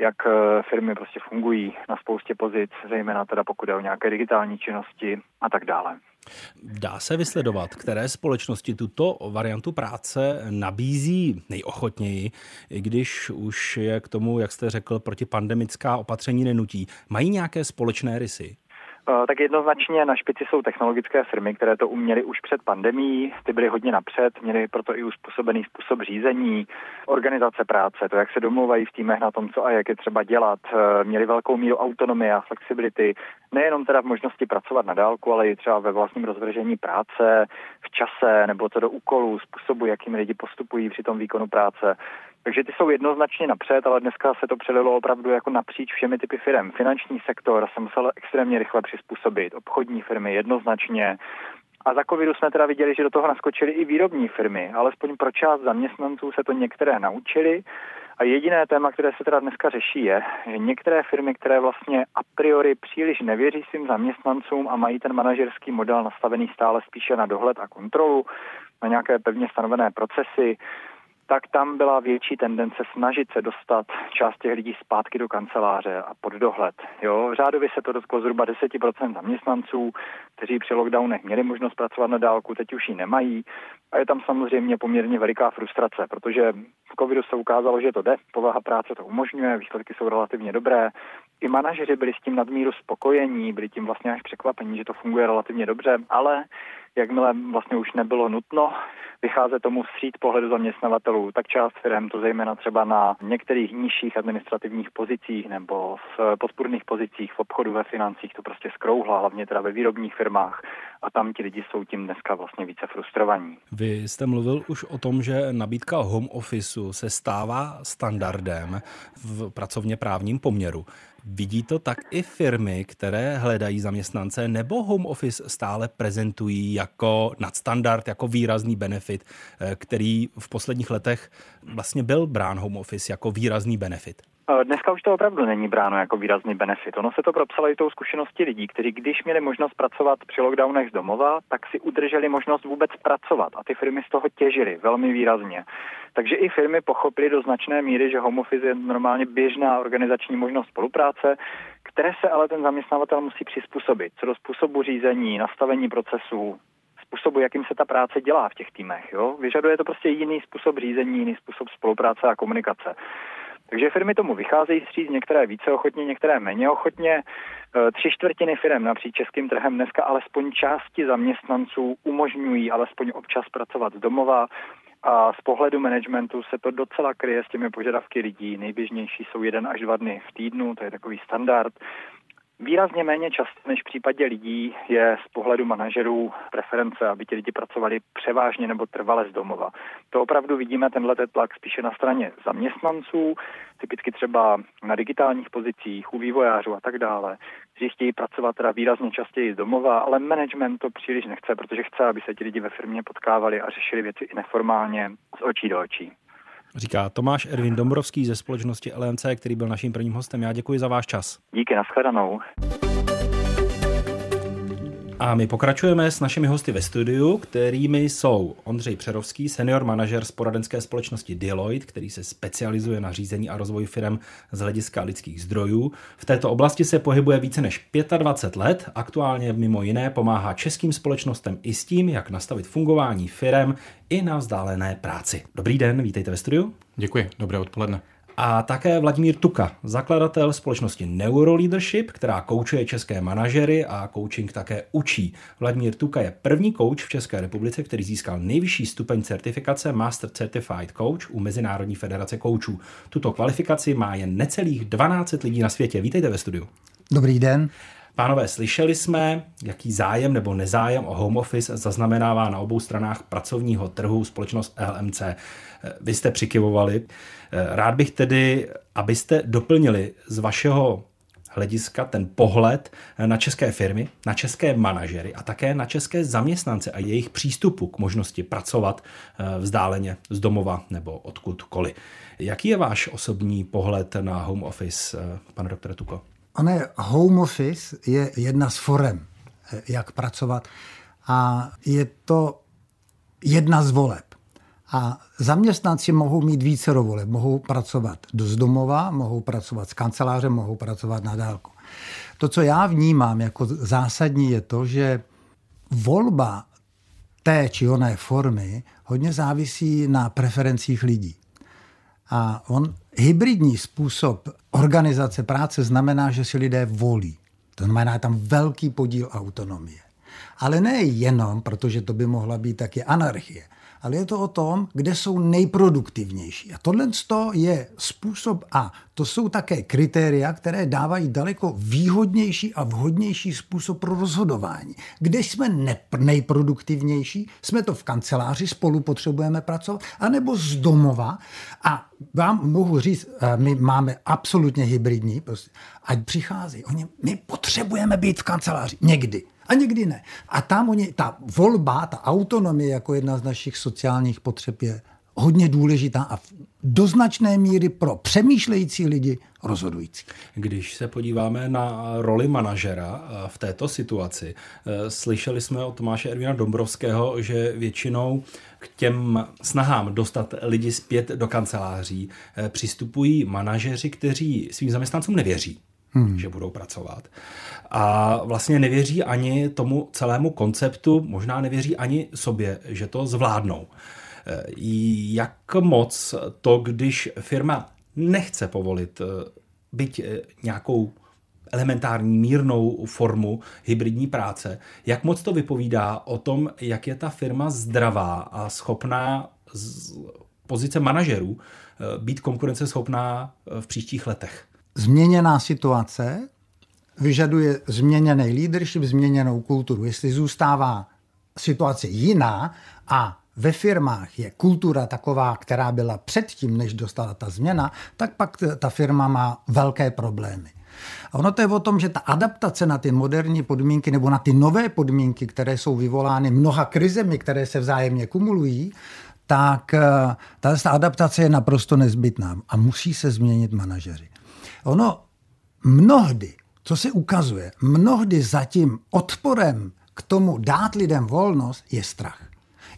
jak eh, firmy prostě fungují na spoustě pozic, zejména teda pokud je o nějaké digitální činnosti a tak dále. Dá se vysledovat, které společnosti tuto variantu práce nabízí nejochotněji, i když už je k tomu, jak jste řekl, protipandemická opatření nenutí. Mají nějaké společné rysy? Eh, tak jednoznačně na špici jsou technologické firmy, které to uměly už před pandemí, ty byly hodně napřed, měly proto i uspůsobený způsob řízení, organizace práce, to, jak se domluvají v týmech na tom, co a jak je třeba dělat, eh, měli velkou míru autonomie a flexibility, nejenom teda v možnosti pracovat na dálku, ale i třeba ve vlastním rozvržení práce, v čase nebo to do úkolů, způsobu, jakým lidi postupují při tom výkonu práce. Takže ty jsou jednoznačně napřed, ale dneska se to přelilo opravdu jako napříč všemi typy firm. Finanční sektor se musel extrémně rychle přizpůsobit, obchodní firmy jednoznačně. A za covidu jsme teda viděli, že do toho naskočily i výrobní firmy. Alespoň pro část zaměstnanců se to některé naučili. A jediné téma, které se teda dneska řeší, je, že některé firmy, které vlastně a priori příliš nevěří svým zaměstnancům a mají ten manažerský model nastavený stále spíše na dohled a kontrolu, na nějaké pevně stanovené procesy, tak tam byla větší tendence snažit se dostat část těch lidí zpátky do kanceláře a pod dohled. Jo, řádově se to dotklo zhruba 10% zaměstnanců, kteří při lockdownech měli možnost pracovat na dálku, teď už ji nemají. A je tam samozřejmě poměrně veliká frustrace, protože v covidu se ukázalo, že to jde, povaha práce to umožňuje, výsledky jsou relativně dobré. I manažeři byli s tím nadmíru spokojení, byli tím vlastně až překvapení, že to funguje relativně dobře, ale jakmile vlastně už nebylo nutno vycházet tomu vstříc pohledu zaměstnavatelů, tak část firm, to zejména třeba na některých nižších administrativních pozicích nebo v podpůrných pozicích v obchodu ve financích, to prostě skrouhla, hlavně teda ve výrobních firmách a tam ti lidi jsou tím dneska vlastně více frustrovaní. Vy jste mluvil už o tom, že nabídka home officeu se stává standardem v pracovně právním poměru. Vidí to tak i firmy, které hledají zaměstnance, nebo home office stále prezentují jako nadstandard, jako výrazný benefit, eh, který v posledních letech vlastně byl brán home office jako výrazný benefit? Dneska už to opravdu není bráno jako výrazný benefit. Ono se to propsalo i tou zkušenosti lidí, kteří když měli možnost pracovat při lockdownech z domova, tak si udrželi možnost vůbec pracovat a ty firmy z toho těžily velmi výrazně. Takže i firmy pochopily do značné míry, že home office je normálně běžná organizační možnost spolupráce, které se ale ten zaměstnavatel musí přizpůsobit co do způsobu řízení, nastavení procesů, způsobu, jakým se ta práce dělá v těch týmech. Jo? Vyžaduje to prostě jiný způsob řízení, jiný způsob spolupráce a komunikace. Takže firmy tomu vycházejí stříc, některé více ochotně, některé méně ochotně. E, tři čtvrtiny firm napříč českým trhem dneska alespoň části zaměstnanců umožňují alespoň občas pracovat z domova. A z pohledu managementu se to docela kryje s těmi požadavky lidí. Nejběžnější jsou jeden až dva dny v týdnu, to je takový standard. Výrazně méně často než v případě lidí je z pohledu manažerů preference, aby ti lidi pracovali převážně nebo trvale z domova. To opravdu vidíme tenhle tlak spíše na straně zaměstnanců, typicky třeba na digitálních pozicích, u vývojářů a tak dále, kteří chtějí pracovat teda výrazně častěji z domova, ale management to příliš nechce, protože chce, aby se ti lidi ve firmě potkávali a řešili věci i neformálně z očí do očí. Říká Tomáš Ervin Dombrovský ze společnosti LMC, který byl naším prvním hostem. Já děkuji za váš čas. Díky, nashledanou. A my pokračujeme s našimi hosty ve studiu, kterými jsou Ondřej Přerovský, senior manažer z poradenské společnosti Deloitte, který se specializuje na řízení a rozvoj firm z hlediska lidských zdrojů. V této oblasti se pohybuje více než 25 let. Aktuálně mimo jiné pomáhá českým společnostem i s tím, jak nastavit fungování firm i na vzdálené práci. Dobrý den, vítejte ve studiu. Děkuji, dobré odpoledne a také Vladimír Tuka, zakladatel společnosti Neuroleadership, která koučuje české manažery a coaching také učí. Vladimír Tuka je první coach v České republice, který získal nejvyšší stupeň certifikace Master Certified Coach u Mezinárodní federace koučů. Tuto kvalifikaci má jen necelých 12 lidí na světě. Vítejte ve studiu. Dobrý den. Pánové, slyšeli jsme, jaký zájem nebo nezájem o home office zaznamenává na obou stranách pracovního trhu společnost LMC. Vy jste přikivovali. Rád bych tedy, abyste doplnili z vašeho hlediska ten pohled na české firmy, na české manažery a také na české zaměstnance a jejich přístupu k možnosti pracovat eh, vzdáleně z domova nebo odkudkoliv. Jaký je váš osobní pohled na home office, eh, pane doktor Tuko? One home office je jedna z forem, eh, jak pracovat a je to jedna z voleb. A zaměstnanci mohou mít více voleb. Mohou pracovat z domova, mohou pracovat z kanceláře, mohou pracovat na dálku. To, co já vnímám jako zásadní, je to, že volba té či oné formy hodně závisí na preferencích lidí. A on hybridní způsob organizace práce znamená, že si lidé volí. To znamená tam velký podíl autonomie. Ale ne jenom, protože to by mohla být taky anarchie, ale je to o tom, kde jsou nejproduktivnější. A tohle je způsob A. To jsou také kritéria, které dávají daleko výhodnější a vhodnější způsob pro rozhodování. Kde jsme nejproduktivnější, jsme to v kanceláři, spolu potřebujeme pracovat, anebo z domova. A vám mohu říct, eh, my máme absolutně hybridní, prostě, ať přichází. Oni, my potřebujeme být v kanceláři někdy. A někdy ne. A tam oni, ta volba, ta autonomie jako jedna z našich sociálních potřeb je hodně důležitá a do značné míry pro přemýšlející lidi rozhodující. Když se podíváme na roli manažera eh, v této situaci, eh, slyšeli jsme od Tomáše Ervina Dombrovského, že většinou k těm snahám dostat lidi zpět do kanceláří eh, přistupují manažeři, kteří svým zaměstnancům nevěří hmm. že budou pracovat. A vlastně nevěří ani tomu celému konceptu, možná nevěří ani sobě, že to zvládnou. E, jak moc to, když firma nechce povolit e, byť e, nějakou elementární mírnou formu hybridní práce, jak moc to vypovídá o tom, jak je ta firma zdravá a schopná z pozice manažerů být konkurenceschopná v příštích letech? změněná situace vyžaduje změněný leadership, změněnou kulturu. Jestli zůstává situace jiná a ve firmách je kultura taková, která byla předtím, než dostala ta změna, tak pak ta firma má velké problémy. A ono to je o tom, že ta adaptace na ty moderní podmínky nebo na ty nové podmínky, které jsou vyvolány mnoha krizemi, které se vzájemně kumulují, tak eh, ta adaptace je naprosto nezbytná a musí se změnit manažeři. Ono mnohdy, co se ukazuje, mnohdy zatím odporem k tomu dát lidem volnost je strach.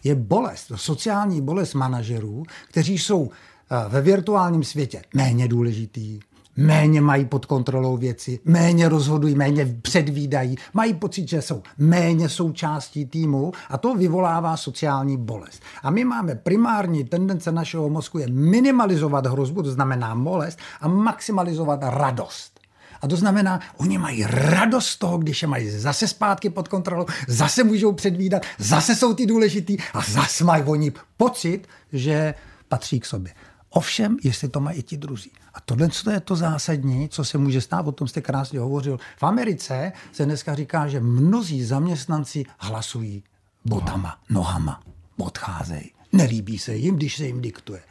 Je bolest, sociální bolest manažerů, kteří jsou eh, ve virtuálním světě méně důležitý, méně mají pod kontrolou věci, méně rozhodují, méně předvídají, mají pocit, že jsou méně součástí týmu a to vyvolává sociální bolest. A my máme primární tendence našeho mozku je minimalizovat hrozbu, to znamená bolest, a maximalizovat radost. A to znamená, oni mají radost z toho, když je mají zase zpátky pod kontrolou, zase můžou předvídat, zase jsou ty důležitý a zase mají oni pocit, že patří k sobě. Ovšem, jestli to mají i ti druzí. A tohle je to zásadní, co se může stát, o tom jste krásně hovořil. V Americe se dneska říká, že mnozí zaměstnanci hlasují botama, nohama, odcházejí. Nelíbí se jim, když se jim diktuje.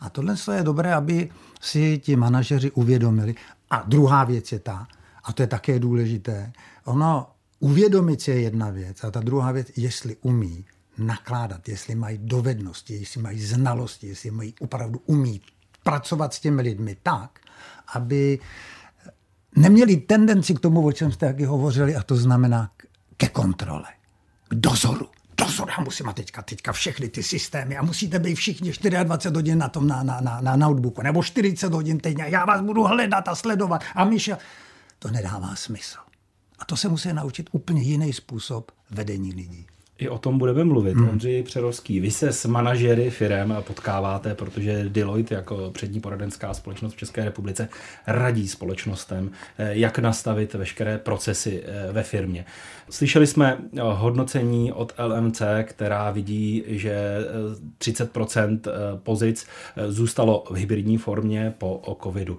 A tohle je dobré, aby si ti manažeři uvědomili. A druhá věc je ta, a to je také důležité, ono uvědomit si je jedna věc a ta druhá věc, jestli umí nakládat, jestli mají dovednosti, jestli mají znalosti, jestli mají opravdu umít pracovat s těmi lidmi tak, aby neměli tendenci k tomu, o čem jste taky hovořili, a to znamená ke kontrole, k dozoru. Dozor, já musím a teďka, teďka všechny ty systémy a musíte být všichni 24 hodin na tom na, na, na, na notebooku, nebo 40 hodin týdně, já vás budu hledat a sledovat a Miša, to nedává smysl. A to se musí naučit úplně jiný způsob vedení lidí. I o tom budeme mluvit. Hmm. Ondřej Přerovský, vy se s manažery firem potkáváte, protože Deloitte jako přední poradenská společnost v České republice radí společnostem, eh, jak nastavit veškeré procesy eh, ve firmě. Slyšeli jsme eh, hodnocení od LMC, která vidí, že 30% pozic zůstalo v hybridní formě po covidu.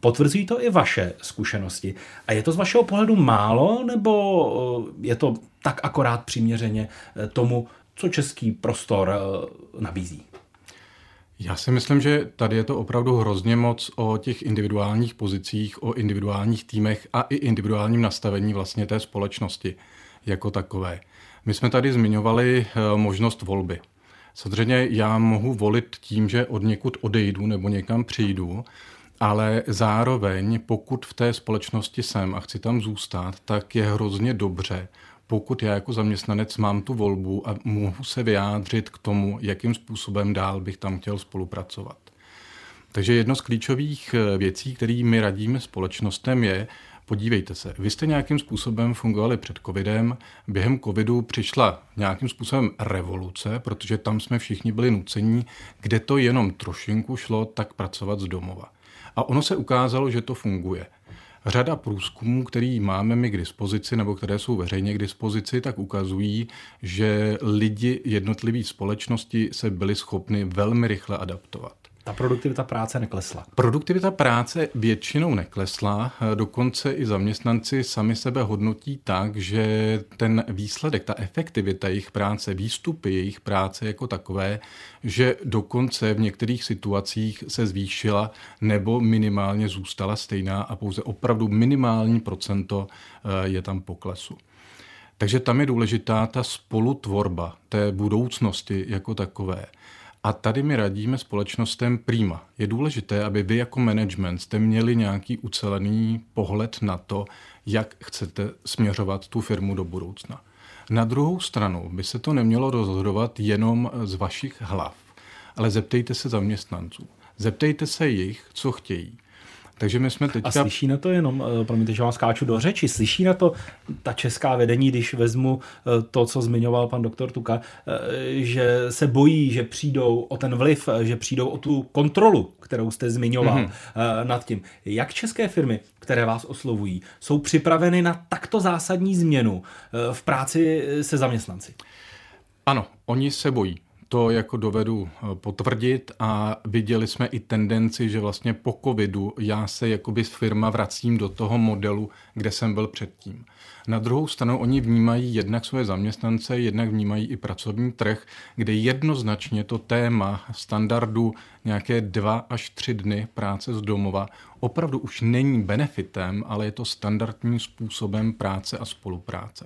Potvrzují to i vaše zkušenosti. A je to z vašeho pohledu málo, nebo je to tak akorát přiměřeně eh, tomu, co český prostor eh, nabízí. Já si myslím, že tady je to opravdu hrozně moc o těch individuálních pozicích, o individuálních týmech a i individuálním nastavení vlastně té společnosti jako takové. My jsme tady zmiňovali eh, možnost volby. Samozřejmě já mohu volit tím, že od někud odejdu nebo někam přijdu, ale zároveň, pokud v té společnosti jsem a chci tam zůstat, tak je hrozně dobře, pokud já jako zaměstnanec mám tu volbu a mohu se vyjádřit k tomu, jakým způsobem dál bych tam chtěl spolupracovat. Takže jedno z klíčových eh, věcí, které my radíme společnostem, je, podívejte se, vy jste nějakým způsobem fungovali před covidem, během covidu přišla nějakým způsobem revoluce, protože tam jsme všichni byli nucení, kde to jenom trošinku šlo, tak pracovat z domova. A ono se ukázalo, že to funguje. Řada průzkumů, který máme my k dispozici nebo které jsou veřejně k dispozici, tak ukazují, že lidi jednotlivé společnosti se byli schopni velmi rychle adaptovat. Ta produktivita práce neklesla. Produktivita práce většinou neklesla, dokonce i zaměstnanci sami sebe hodnotí tak, že ten výsledek, ta efektivita jejich práce, výstupy jejich práce jako takové, že dokonce v některých situacích se zvýšila nebo minimálně zůstala stejná a pouze opravdu minimální procento eh, je tam poklesu. Takže tam je důležitá ta spolutvorba té budoucnosti jako takové. A tady my radíme společnostem prima. Je důležité, aby vy jako management jste měli nějaký ucelený pohled na to, jak chcete směřovat tu firmu do budoucna. Na druhou stranu by se to nemělo rozhodovat jenom z vašich hlav, ale zeptejte se zaměstnanců. Zeptejte se jich, co chtějí. Takže my jsme teďka... A slyší na to jenom, eh, promiňte, že vám skáču do řeči, slyší na to ta česká vedení, když vezmu eh, to, co zmiňoval pan doktor Tuka, eh, že se bojí, že přijdou o ten vliv, že přijdou o tu kontrolu, kterou jste zmiňoval mm-hmm. nad tím. Jak české firmy, které vás oslovují, jsou připraveny na takto zásadní změnu v práci se zaměstnanci? Ano, oni se bojí to jako dovedu eh, potvrdit a viděli jsme i tendenci, že vlastně po covidu já se jakoby firma vracím do toho modelu, kde jsem byl předtím. Na druhou stranu oni vnímají jednak své zaměstnance, jednak vnímají i pracovní trh, kde jednoznačně to téma standardu nějaké dva až tři dny práce z domova opravdu už není benefitem, ale je to standardním způsobem práce a spolupráce.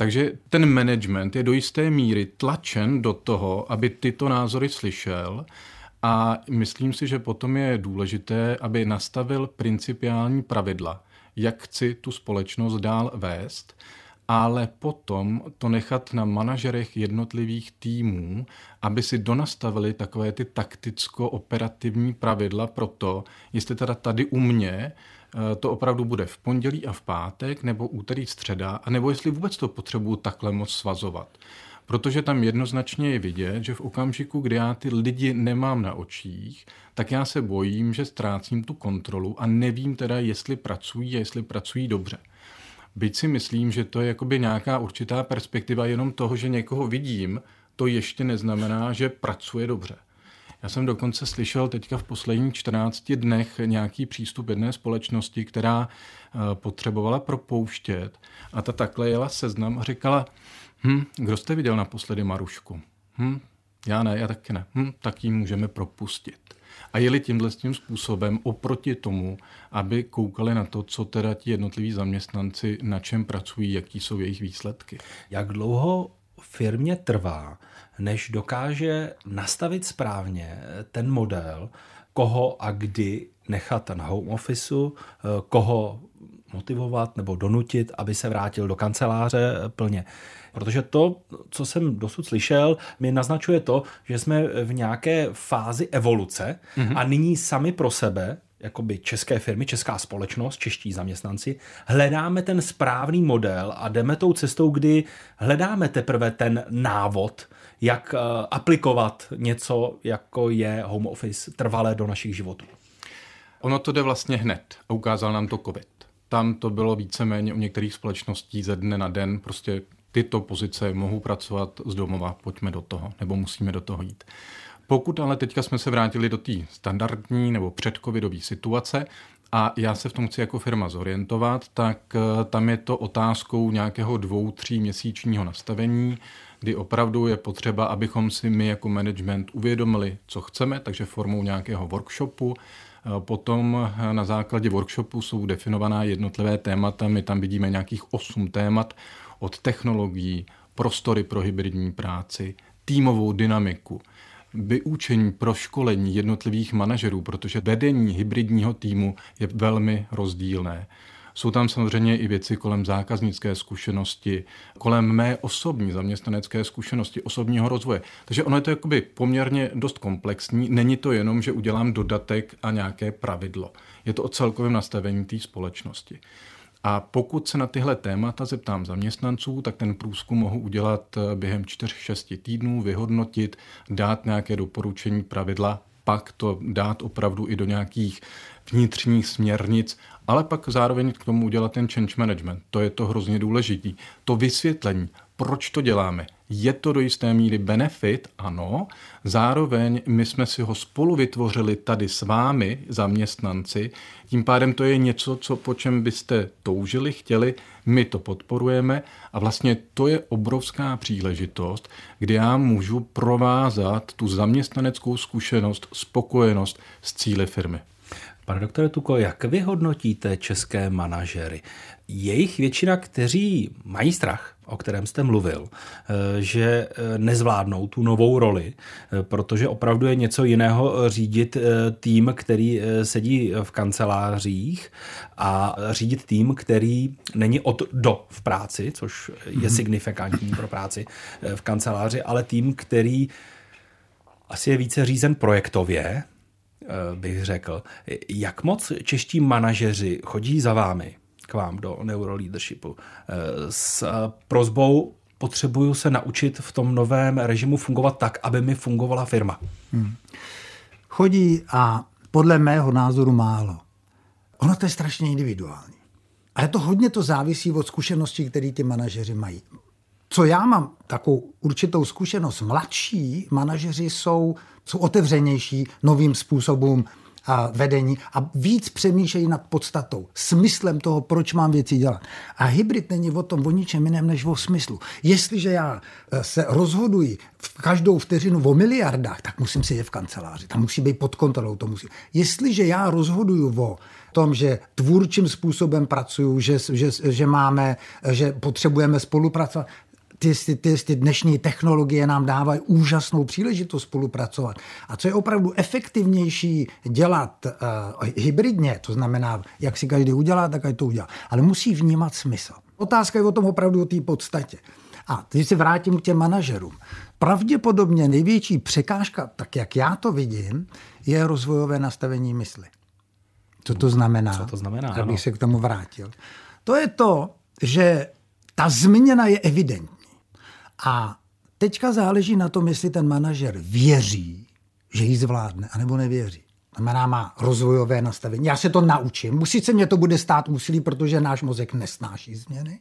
Takže ten management je do jisté míry tlačen do toho, aby tyto názory slyšel. A myslím si, že potom je důležité, aby nastavil principiální pravidla, jak chci tu společnost dál vést, ale potom to nechat na manažerech jednotlivých týmů, aby si donastavili takové ty takticko-operativní pravidla pro to, jestli teda tady u mě to opravdu bude v pondělí a v pátek, nebo úterý, středa, a nebo jestli vůbec to potřebuju takhle moc svazovat. Protože tam jednoznačně je vidět, že v okamžiku, kdy já ty lidi nemám na očích, tak já se bojím, že ztrácím tu kontrolu a nevím teda, jestli pracují a jestli pracují dobře. Byť si myslím, že to je jakoby nějaká určitá perspektiva jenom toho, že někoho vidím, to ještě neznamená, že pracuje dobře. Já jsem dokonce slyšel teďka v posledních 14 dnech nějaký přístup jedné společnosti, která eh, potřebovala propouštět a ta takhle jela seznam a říkala, hm, kdo jste viděl naposledy Marušku? Hm, já ne, já taky ne. Hm, tak ji můžeme propustit. A jeli tímhle tím způsobem oproti tomu, aby koukali na to, co teda ti jednotliví zaměstnanci, na čem pracují, jaký jsou jejich výsledky. Jak dlouho firmě trvá, než dokáže nastavit správně ten model, koho a kdy nechat ten home officeu, koho motivovat nebo donutit, aby se vrátil do kanceláře plně. Protože to, co jsem dosud slyšel, mi naznačuje to, že jsme v nějaké fázi evoluce mm-hmm. a nyní sami pro sebe jakoby české firmy, česká společnost, čeští zaměstnanci, hledáme ten správný model a jdeme tou cestou, kdy hledáme teprve ten návod, jak eh, aplikovat něco, jako je home office, trvalé do našich životů. Ono to jde vlastně hned a ukázal nám to COVID. Tam to bylo víceméně u některých společností ze dne na den, prostě tyto pozice mohou pracovat z domova, pojďme do toho, nebo musíme do toho jít. Pokud ale teďka jsme se vrátili do té standardní nebo předcovidové situace, a já se v tom chci jako firma zorientovat, tak eh, tam je to otázkou nějakého dvou, tří měsíčního nastavení, kdy opravdu je potřeba, abychom si my jako management uvědomili, co chceme, takže formou nějakého workshopu. Eh, potom eh, na základě workshopu jsou definovaná jednotlivé témata. My tam vidíme nějakých osm témat od technologií, prostory pro hybridní práci, týmovou dynamiku, vyučení pro školení jednotlivých manažerů, protože vedení hybridního týmu je velmi rozdílné. Jsou tam samozřejmě i věci kolem zákaznické zkušenosti, kolem mé osobní zaměstnanecké zkušenosti, osobního rozvoje. Takže ono je to jakoby poměrně dost komplexní. Není to jenom, že udělám dodatek a nějaké pravidlo. Je to o celkovém nastavení té společnosti. A pokud se na tyhle témata zeptám zaměstnanců, tak ten průzkum mohu udělat eh, během 4-6 týdnů, vyhodnotit, dát nějaké doporučení pravidla pak to dát opravdu i do nějakých vnitřních směrnic, ale pak zároveň k tomu udělat ten change management. To je to hrozně důležitý. To vysvětlení, proč to děláme. Je to do jisté míry benefit, ano. Zároveň my jsme si ho spolu vytvořili tady s vámi, zaměstnanci. Tím pádem to je něco, co po čem byste toužili, chtěli. My to podporujeme a vlastně to je obrovská příležitost, kdy já můžu provázat tu zaměstnaneckou zkušenost, spokojenost s cíly firmy. Pane doktore Tuko, jak vy hodnotíte české manažery? Jejich většina, kteří mají strach, o kterém jste mluvil, eh, že eh, nezvládnou tu novou roli, eh, protože opravdu je něco jiného řídit tým, který sedí v kancelářích a řídit tým, který není od do v práci, což je mhm. signifikantní pro práci v kanceláři, ale tým, který asi je více řízen projektově, bych řekl. Jak moc čeští manažeři chodí za vámi k vám do neuroleadershipu eh, s prozbou potřebuju se naučit v tom novém režimu fungovat tak, aby mi fungovala firma. Hmm. Chodí a podle mého názoru málo. Ono to je strašně individuální. Ale to hodně to závisí od zkušeností, které ty manažeři mají. Co já mám takovou určitou zkušenost, mladší manažeři jsou, jsou otevřenější novým způsobům a vedení a víc přemýšlejí nad podstatou, smyslem toho, proč mám věci dělat. A hybrid není o tom o ničem jiném než o smyslu. Jestliže já e, se rozhoduji v každou vteřinu o miliardách, tak musím sedět v kanceláři. Tam musí být pod kontrolou. To musí. Jestliže já rozhoduju o tom, že tvůrčím způsobem pracuju, že, že, že máme, že potřebujeme spolupracovat, ty, ty, ty dnešní technologie nám dávají úžasnou příležitost spolupracovat. A co je opravdu efektivnější dělat uh, hybridně, to znamená, jak si každý udělá, tak ať to udělá. Ale musí vnímat smysl. Otázka je o tom opravdu o té podstatě. A teď se vrátím k těm manažerům. Pravděpodobně největší překážka, tak jak já to vidím, je rozvojové nastavení mysli. Co to znamená? Co to znamená? Abych ano. se k tomu vrátil. To je to, že ta změna je evidentní. A teďka záleží na tom, jestli ten manažer věří, že ji zvládne, anebo nevěří. Znamená, má rozvojové nastavení. Já se to naučím. Sice mě to bude stát úsilí, protože náš mozek nesnáší změny,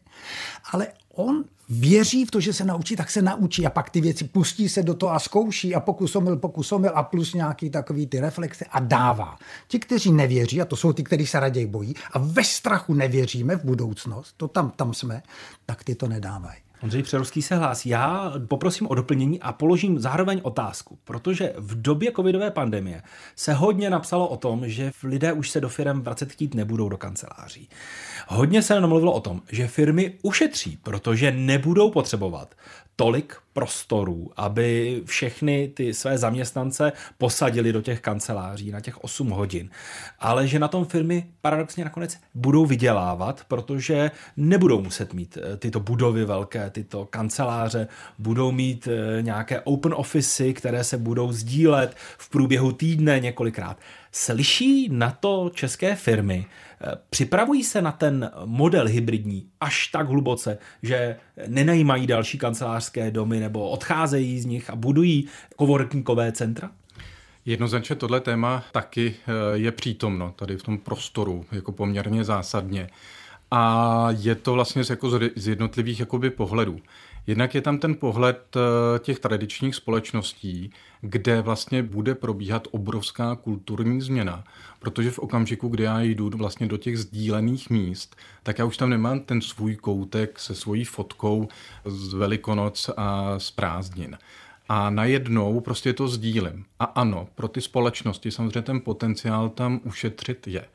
ale on věří v to, že se naučí, tak se naučí a pak ty věci pustí se do toho a zkouší a pokus omyl, pokus omyl a plus nějaký takový ty reflexe a dává. Ti, kteří nevěří, a to jsou ty, kteří se raději bojí a ve strachu nevěříme v budoucnost, to tam, tam jsme, tak ty to nedávají. Ondřej Přerovský se hlásí. Já poprosím o doplnění a položím zároveň otázku, protože v době covidové pandemie se hodně napsalo o tom, že lidé už se do firm vracet chtít nebudou do kanceláří. Hodně se namluvilo o tom, že firmy ušetří, protože nebudou potřebovat tolik prostorů, aby všechny ty své zaměstnance posadili do těch kanceláří na těch 8 hodin. Ale že na tom firmy paradoxně nakonec budou vydělávat, protože nebudou muset mít eh, tyto budovy velké, tyto kanceláře, budou mít eh, nějaké open office, které se budou sdílet v průběhu týdne několikrát. Slyší na to české firmy, připravují se na ten model hybridní až tak hluboce, že nenajímají další kancelářské domy nebo odcházejí z nich a budují coworkingové centra? Jednoznačně tohle téma taky eh, je přítomno tady v tom prostoru jako poměrně zásadně. A je to vlastně z, jako z jednotlivých jakoby pohledů. Jednak je tam ten pohled eh, těch tradičních společností, kde vlastně bude probíhat obrovská kulturní změna, protože v okamžiku, kdy já jdu vlastně do těch sdílených míst, tak já už tam nemám ten svůj koutek se svojí fotkou z Velikonoc a z prázdnin. A najednou prostě to sdílím. A ano, pro ty společnosti samozřejmě ten potenciál tam ušetřit je.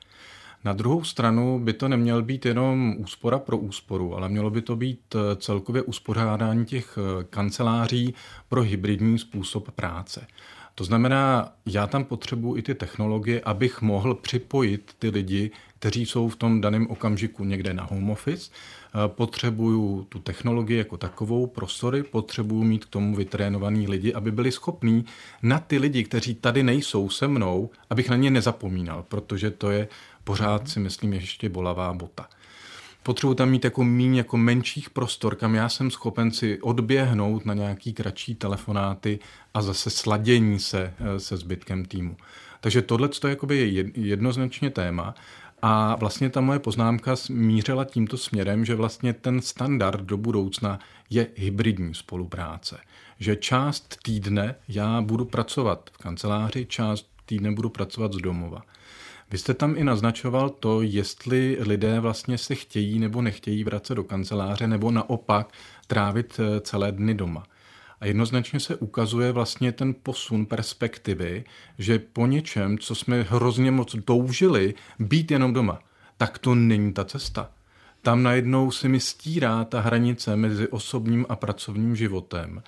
Na druhou stranu by to neměl být jenom úspora pro úsporu, ale mělo by to být eh, celkově uspořádání těch eh, kanceláří pro hybridní způsob práce. To znamená, já tam potřebuji i ty technologie, abych mohl připojit ty lidi, kteří jsou v tom daném okamžiku někde na home office. Eh, potřebuju tu technologii jako takovou, prostory, potřebuju mít k tomu vytrénovaný lidi, aby byli schopní na ty lidi, kteří tady nejsou se mnou, abych na ně nezapomínal, protože to je pořád si myslím ještě bolavá bota. Potřebuji tam mít jako míň, jako menších prostor, kam já jsem schopen si odběhnout na nějaký kratší telefonáty a zase sladění se eh, se zbytkem týmu. Takže tohle je jednoznačně téma. A vlastně ta moje poznámka mířila tímto směrem, že vlastně ten standard do budoucna je hybridní spolupráce. Že část týdne já budu pracovat v kanceláři, část týdne budu pracovat z domova. Vy jste tam i naznačoval to, jestli lidé vlastně se chtějí nebo nechtějí vracet do kanceláře, nebo naopak trávit eh, celé dny doma. A jednoznačně se ukazuje vlastně ten posun perspektivy, že po něčem, co jsme hrozně moc toužili, být jenom doma, tak to není ta cesta. Tam najednou se mi stírá ta hranice mezi osobním a pracovním životem.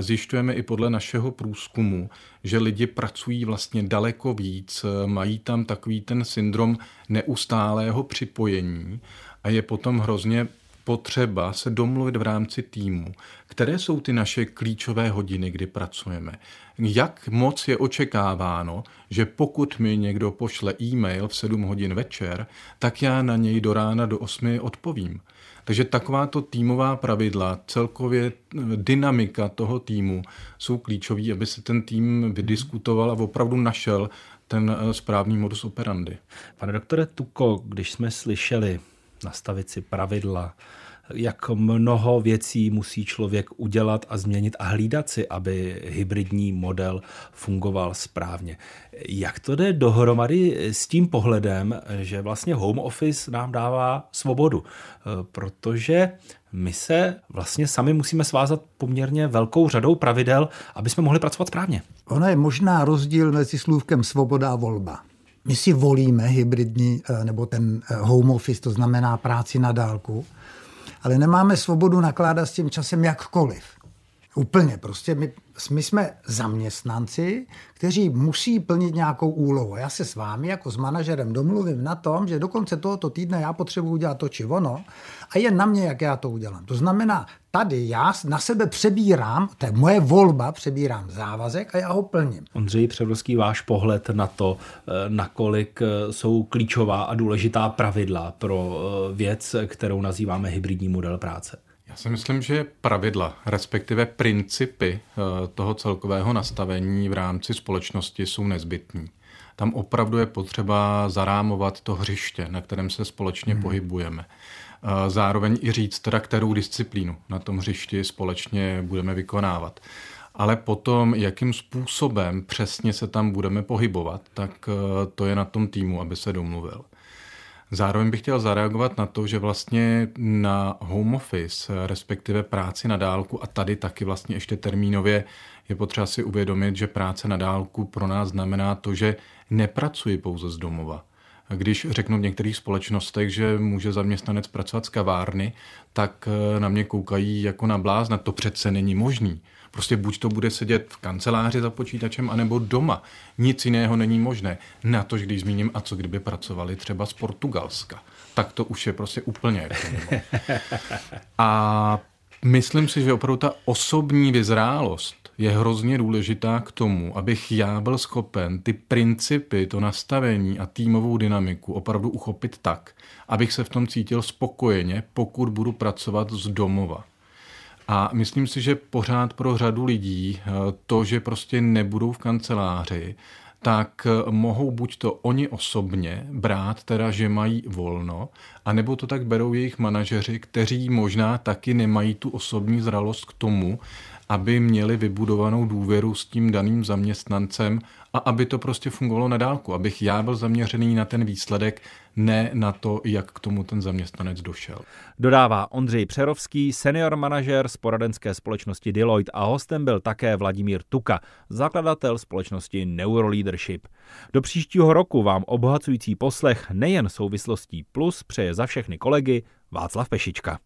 Zjišťujeme i podle našeho průzkumu, že lidi pracují vlastně daleko víc, mají tam takový ten syndrom neustálého připojení a je potom hrozně potřeba se domluvit v rámci týmu, které jsou ty naše klíčové hodiny, kdy pracujeme. Jak moc je očekáváno, že pokud mi někdo pošle e-mail v 7 hodin večer, tak já na něj do rána do 8 odpovím. Takže takováto týmová pravidla, celkově dynamika toho týmu jsou klíčové, aby se ten tým vydiskutoval a opravdu našel ten eh, správný modus operandi. Pane doktore Tuko, když jsme slyšeli nastavit si pravidla, jak mnoho věcí musí člověk udělat a změnit a hlídat si, aby hybridní model fungoval správně. Jak to jde dohromady s tím pohledem, že vlastně home office nám dává svobodu? Protože my se vlastně sami musíme svázat poměrně velkou řadou pravidel, aby jsme mohli pracovat správně. Ono je možná rozdíl mezi slůvkem svoboda a volba. My si volíme hybridní eh, nebo ten eh, home office, to znamená práci na dálku, ale nemáme svobodu nakládat s tím časem jakkoliv. Úplně prostě. My, my jsme zaměstnanci, kteří musí plnit nějakou úlohu. Já se s vámi jako s manažerem domluvím na tom, že do konce tohoto týdne já potřebuji udělat to či ono a je na mě, jak já to udělám. To znamená, tady já na sebe přebírám, to je moje volba, přebírám závazek a já ho plním. Ondřej Převrovský, váš pohled na to, eh, nakolik eh, jsou klíčová a důležitá pravidla pro eh, věc, kterou nazýváme hybridní model práce. Já si myslím, že pravidla, respektive principy toho celkového nastavení v rámci společnosti jsou nezbytní. Tam opravdu je potřeba zarámovat to hřiště, na kterém se společně hmm. pohybujeme zároveň i říct, teda kterou disciplínu na tom hřišti společně budeme vykonávat. Ale potom, jakým způsobem přesně se tam budeme pohybovat, tak eh, to je na tom týmu, aby se domluvil. Zároveň bych chtěl zareagovat na to, že vlastně na home office, respektive práci na dálku, a tady taky vlastně ještě termínově je potřeba si uvědomit, že práce na dálku pro nás znamená to, že nepracuji pouze z domova když řeknu v některých společnostech, že může zaměstnanec pracovat z kavárny, tak eh, na mě koukají jako na blázna. To přece není možný. Prostě buď to bude sedět v kanceláři za počítačem, anebo doma. Nic jiného není možné. Na to, když zmíním, a co kdyby pracovali třeba z Portugalska. Tak to už je prostě úplně jako (laughs) A myslím si, že opravdu ta osobní vyzrálost je hrozně důležitá k tomu, abych já byl schopen ty principy, to nastavení a týmovou dynamiku opravdu uchopit tak, abych se v tom cítil spokojeně, pokud budu pracovat z domova. A myslím si, že pořád pro řadu lidí eh, to, že prostě nebudou v kanceláři, tak eh, mohou buď to oni osobně brát, teda, že mají volno, anebo to tak berou jejich manažeři, kteří možná taky nemají tu osobní zralost k tomu, aby měli vybudovanou důvěru s tím daným zaměstnancem a aby to prostě fungovalo na dálku, abych já byl zaměřený na ten výsledek, ne na to, jak k tomu ten zaměstnanec došel. Dodává Ondřej Přerovský, senior manažer z poradenské společnosti Deloitte a hostem byl také Vladimír Tuka, zakladatel společnosti Neuroleadership. Do příštího roku vám obohacující poslech nejen souvislostí plus přeje za všechny kolegy Václav Pešička.